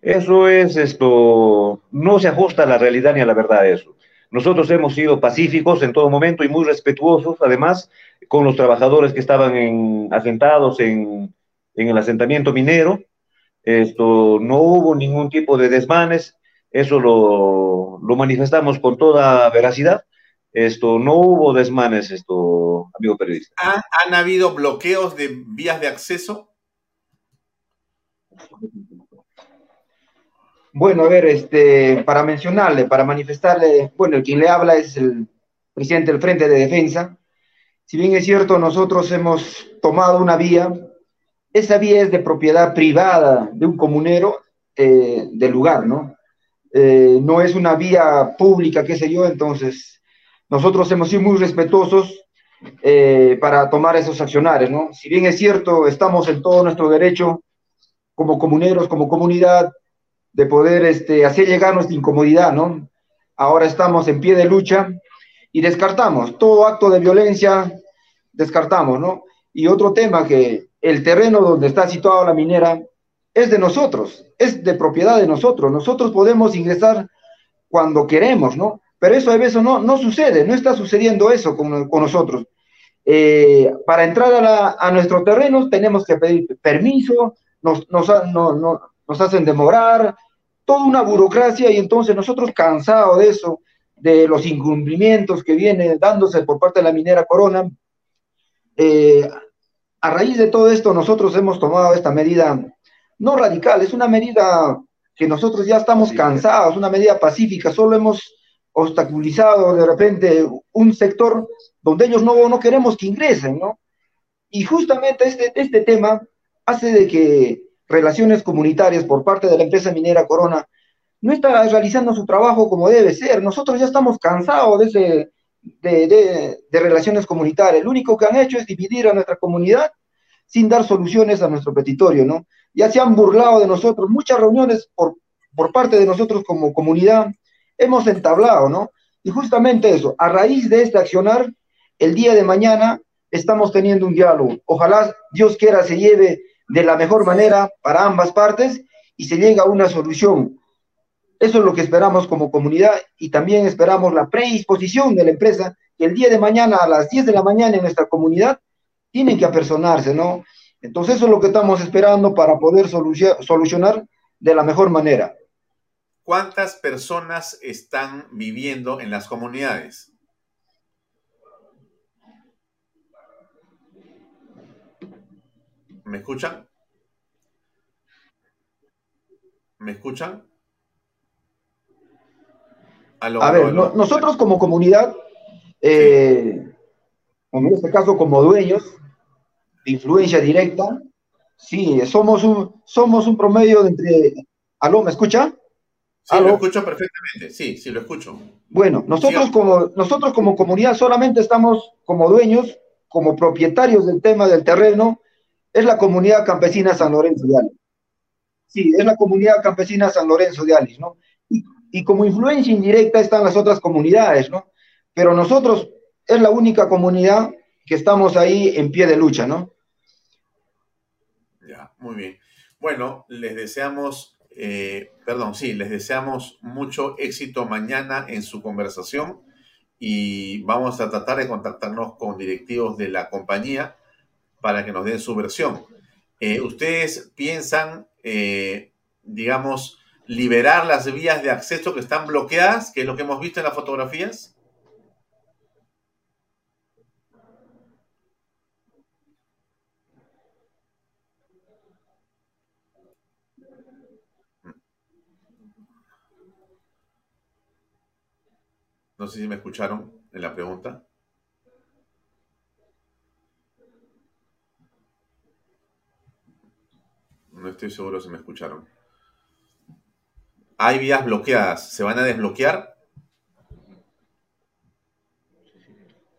Eso es esto, no se ajusta a la realidad ni a la verdad eso. Nosotros hemos sido pacíficos en todo momento y muy respetuosos, además, con los trabajadores que estaban en, asentados en, en el asentamiento minero. Esto, no hubo ningún tipo de desmanes, eso lo, lo manifestamos con toda veracidad. Esto, no hubo desmanes, esto, amigo periodista. ¿Han, ¿Han habido bloqueos de vías de acceso? Bueno, a ver, este, para mencionarle, para manifestarle, bueno, el quien le habla es el presidente del Frente de Defensa. Si bien es cierto, nosotros hemos tomado una vía, esa vía es de propiedad privada de un comunero eh, del lugar, ¿no? Eh, no es una vía pública, qué sé yo, entonces nosotros hemos sido muy respetuosos eh, para tomar esos accionarios, ¿no? Si bien es cierto, estamos en todo nuestro derecho como comuneros, como comunidad, de poder este, hacer llegar nuestra incomodidad, ¿no? Ahora estamos en pie de lucha y descartamos todo acto de violencia, descartamos, ¿no? Y otro tema que el terreno donde está situada la minera es de nosotros, es de propiedad de nosotros. Nosotros podemos ingresar cuando queremos, ¿no? Pero eso a veces no, no sucede, no está sucediendo eso con, nosotros. Eh, para entrar a, la, a, nuestro terreno tenemos que pedir permiso, nos, nos, no, no, nos hacen demorar, toda una burocracia y entonces nosotros cansados de eso, de los incumplimientos que vienen dándose por parte de la minera Corona, eh, a raíz de todo esto nosotros hemos tomado esta medida no radical, es una medida que nosotros ya estamos cansados, una medida pacífica, solo hemos obstaculizado de repente un sector donde ellos no, no queremos que ingresen, ¿no? Y justamente este, este tema hace de que relaciones comunitarias por parte de la empresa minera Corona no está realizando su trabajo como debe ser. Nosotros ya estamos cansados de, ese, de, de, relaciones comunitarias. Lo único que han hecho es dividir a nuestra comunidad sin dar soluciones a nuestro petitorio, ¿no? Ya se han burlado de nosotros, muchas reuniones por, por parte de nosotros como comunidad hemos entablado, ¿no? Y justamente eso, a raíz de este accionar, el día de mañana estamos teniendo un diálogo. Ojalá Dios quiera se lleve de la mejor manera para ambas partes y se llega a una solución. Eso es lo que esperamos como comunidad y también esperamos la predisposición de la empresa que el día de mañana a las 10 de la mañana en nuestra comunidad tienen que apersonarse, ¿no? Entonces eso es lo que estamos esperando para poder solucionar de la mejor manera. ¿Cuántas personas están viviendo en las comunidades? ¿Me escuchan? ¿Me escuchan? Aló, a ver, aló, nosotros como comunidad, eh, sí. en este caso como dueños de influencia directa, sí, somos un, somos un promedio de entre... ¿Aló, me escucha? Sí, ¿Aló? lo escucho perfectamente, sí, sí, lo escucho. Bueno, nosotros, sí. como, nosotros como comunidad solamente estamos como dueños, como propietarios del tema del terreno, es la comunidad campesina San Lorenzo de Alis. Sí, es la comunidad campesina San Lorenzo de Alis, ¿no? Y, como influencia indirecta están las otras comunidades, ¿no? Pero nosotros es la única comunidad que estamos ahí en pie de lucha, ¿no? Ya, muy bien. Bueno, les deseamos, eh, perdón, sí, les deseamos mucho éxito mañana en su conversación y vamos a tratar de contactarnos con directivos de la compañía para que nos den su versión. Eh, ¿Ustedes piensan, eh, digamos, liberar las vías de acceso que están bloqueadas, que es lo que hemos visto en las fotografías? No sé si me escucharon en la pregunta. No estoy seguro si me escucharon. Hay vías bloqueadas. ¿Se van a desbloquear?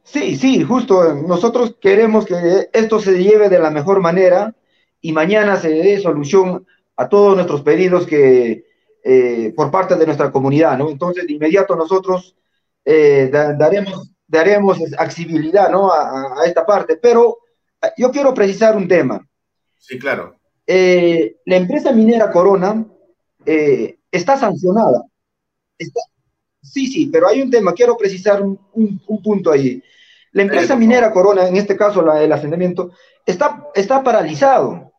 Sí, sí, justo. Nosotros queremos que esto se lleve de la mejor manera y mañana se dé solución a todos nuestros pedidos que eh, por parte de nuestra comunidad, ¿no? Entonces, de inmediato nosotros eh, da, daremos, daremos accesibilidad, ¿no? A, a esta parte. Pero yo quiero precisar un tema. Sí, claro. Eh, la empresa minera Corona está sancionada. sí, sí, pero hay un tema, quiero precisar un, punto ahí. La empresa minera Corona, en este caso la, el asentamiento, está, está paralizado.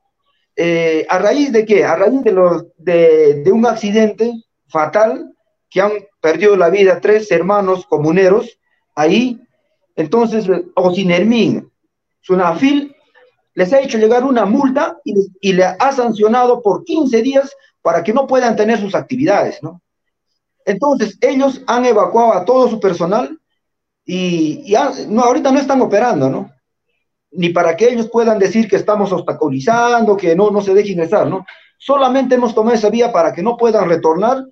Eh, ¿A raíz de qué? A raíz de, los, de, de un accidente fatal que han perdido la vida tres hermanos comuneros ahí. Entonces, Osinermin, Sunafil, les ha hecho llegar una multa y, y, le ha sancionado por 15 días para que no puedan tener sus actividades, ¿no? Entonces, ellos han evacuado a todo su personal y, no, ahorita no están operando, ¿no? Ni para que ellos puedan decir que estamos obstaculizando, que no, no se deje ingresar, ¿no? Solamente hemos tomado esa vía para que no puedan retornar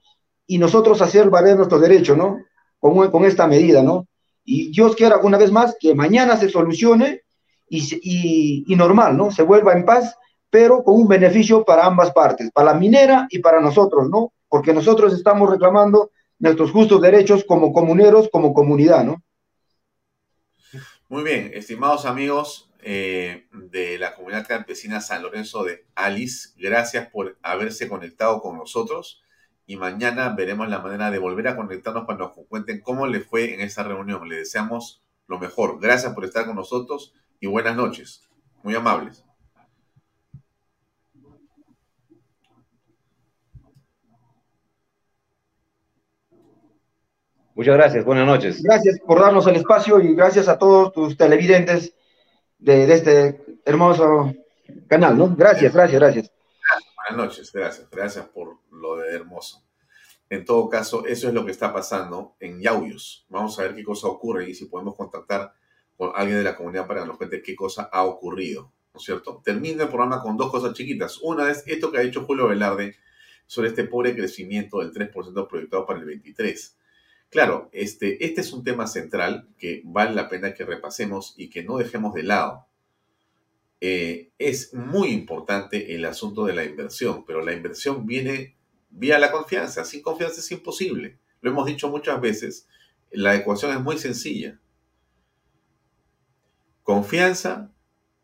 y nosotros hacer valer nuestro derecho, ¿no? Con, con esta medida, ¿no? Y Dios quiera una vez más que mañana se solucione y, y, y normal, ¿no? Se vuelva en paz pero con un beneficio para ambas partes, para la minera y para nosotros, ¿no? Porque nosotros estamos reclamando nuestros justos derechos como comuneros, como comunidad, ¿no? Muy bien, estimados amigos eh, de la comunidad campesina San Lorenzo de Alice, gracias por haberse conectado con nosotros y mañana veremos la manera de volver a conectarnos para nos cuenten cómo les fue en esa reunión. Les deseamos lo mejor. Gracias por estar con nosotros y buenas noches. Muy amables. Muchas gracias, buenas noches. Gracias por darnos el espacio y gracias a todos tus televidentes de, este hermoso canal, ¿no? Gracias, gracias, gracias. Buenas noches, gracias, gracias por lo de hermoso. En todo caso, eso es lo que está pasando en Yauyos. Vamos a ver qué cosa ocurre y si podemos contactar con alguien de la comunidad para que nos cuente qué cosa ha ocurrido, ¿no es cierto? Termino el programa con dos cosas chiquitas. Una es esto que ha dicho Julio Velarde sobre este pobre crecimiento del 3% proyectado para el 23 Claro, este, este es un tema central que vale la pena que repasemos y que no dejemos de lado. Eh, es muy importante el asunto de la inversión, pero la inversión viene vía la confianza. Sin confianza es imposible. Lo hemos dicho muchas veces. La ecuación es muy sencilla. Confianza,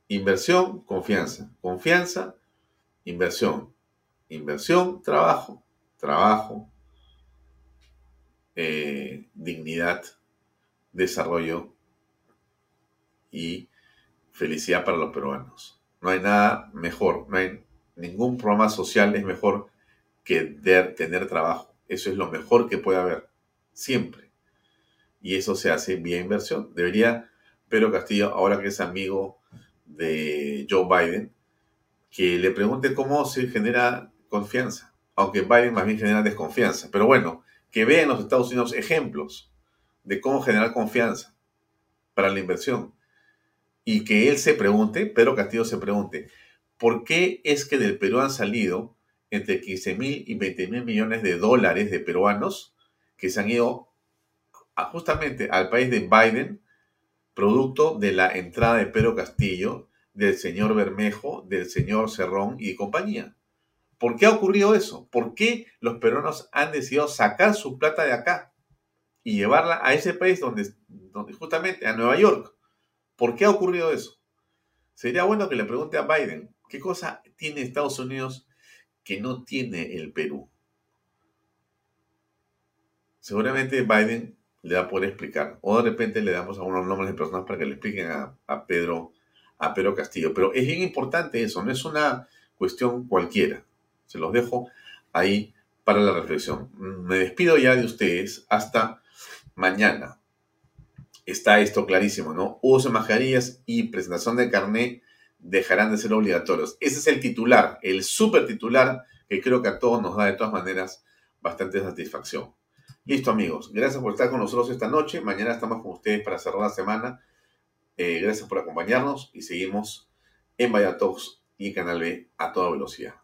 inversión, confianza. Confianza, inversión. Inversión, trabajo. Trabajo, eh, dignidad, desarrollo y felicidad para los peruanos. No hay nada mejor, no hay ningún programa social es mejor que tener trabajo. Eso es lo mejor que puede haber, siempre. Y eso se hace vía inversión. Debería Pedro Castillo, ahora que es amigo de Joe Biden, que le pregunte cómo se genera confianza. Aunque Biden más bien genera desconfianza. Pero bueno, que vea en los Estados Unidos ejemplos de cómo generar confianza para la inversión. Y que él se pregunte, Pedro Castillo se pregunte, ¿por qué es que del Perú han salido entre 15 mil y 20 mil millones de dólares de peruanos que se han ido justamente al país de Biden, producto de la entrada de Pedro Castillo, del señor Bermejo, del señor Cerrón y compañía? ¿Por qué ha ocurrido eso? ¿Por qué los peruanos han decidido sacar su plata de acá y llevarla a ese país donde, justamente, a Nueva York? ¿Por qué ha ocurrido eso? Sería bueno que le pregunte a Biden, ¿qué cosa tiene Estados Unidos que no tiene el Perú? Seguramente Biden le va a poder explicar. O de repente le damos algunos nombres de personas para que le expliquen a, a, Pedro, a Pedro Castillo. Pero es bien importante eso, no es una cuestión cualquiera. Se los dejo ahí para la reflexión. Me despido ya de ustedes hasta mañana. Está esto clarísimo, ¿no? Uso de mascarillas y presentación de carnet dejarán de ser obligatorios. Ese es el titular, el super titular que creo que a todos nos da de todas maneras bastante satisfacción. Listo amigos, gracias por estar con nosotros esta noche. Mañana estamos con ustedes para cerrar la semana. Eh, gracias por acompañarnos y seguimos en Vaya Talks y Canal B a toda velocidad.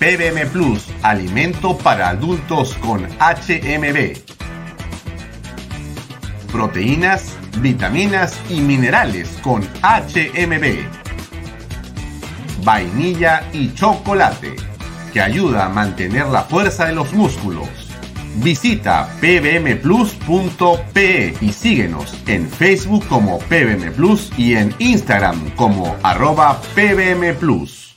PBM Plus, alimento para adultos con HMB. proteínas, vitaminas y minerales con HMB. Vainilla y chocolate, que ayuda a mantener la fuerza de los músculos. Visita pbmplus.pe y síguenos en Facebook como pbmplus y en Instagram como arroba pbmplus.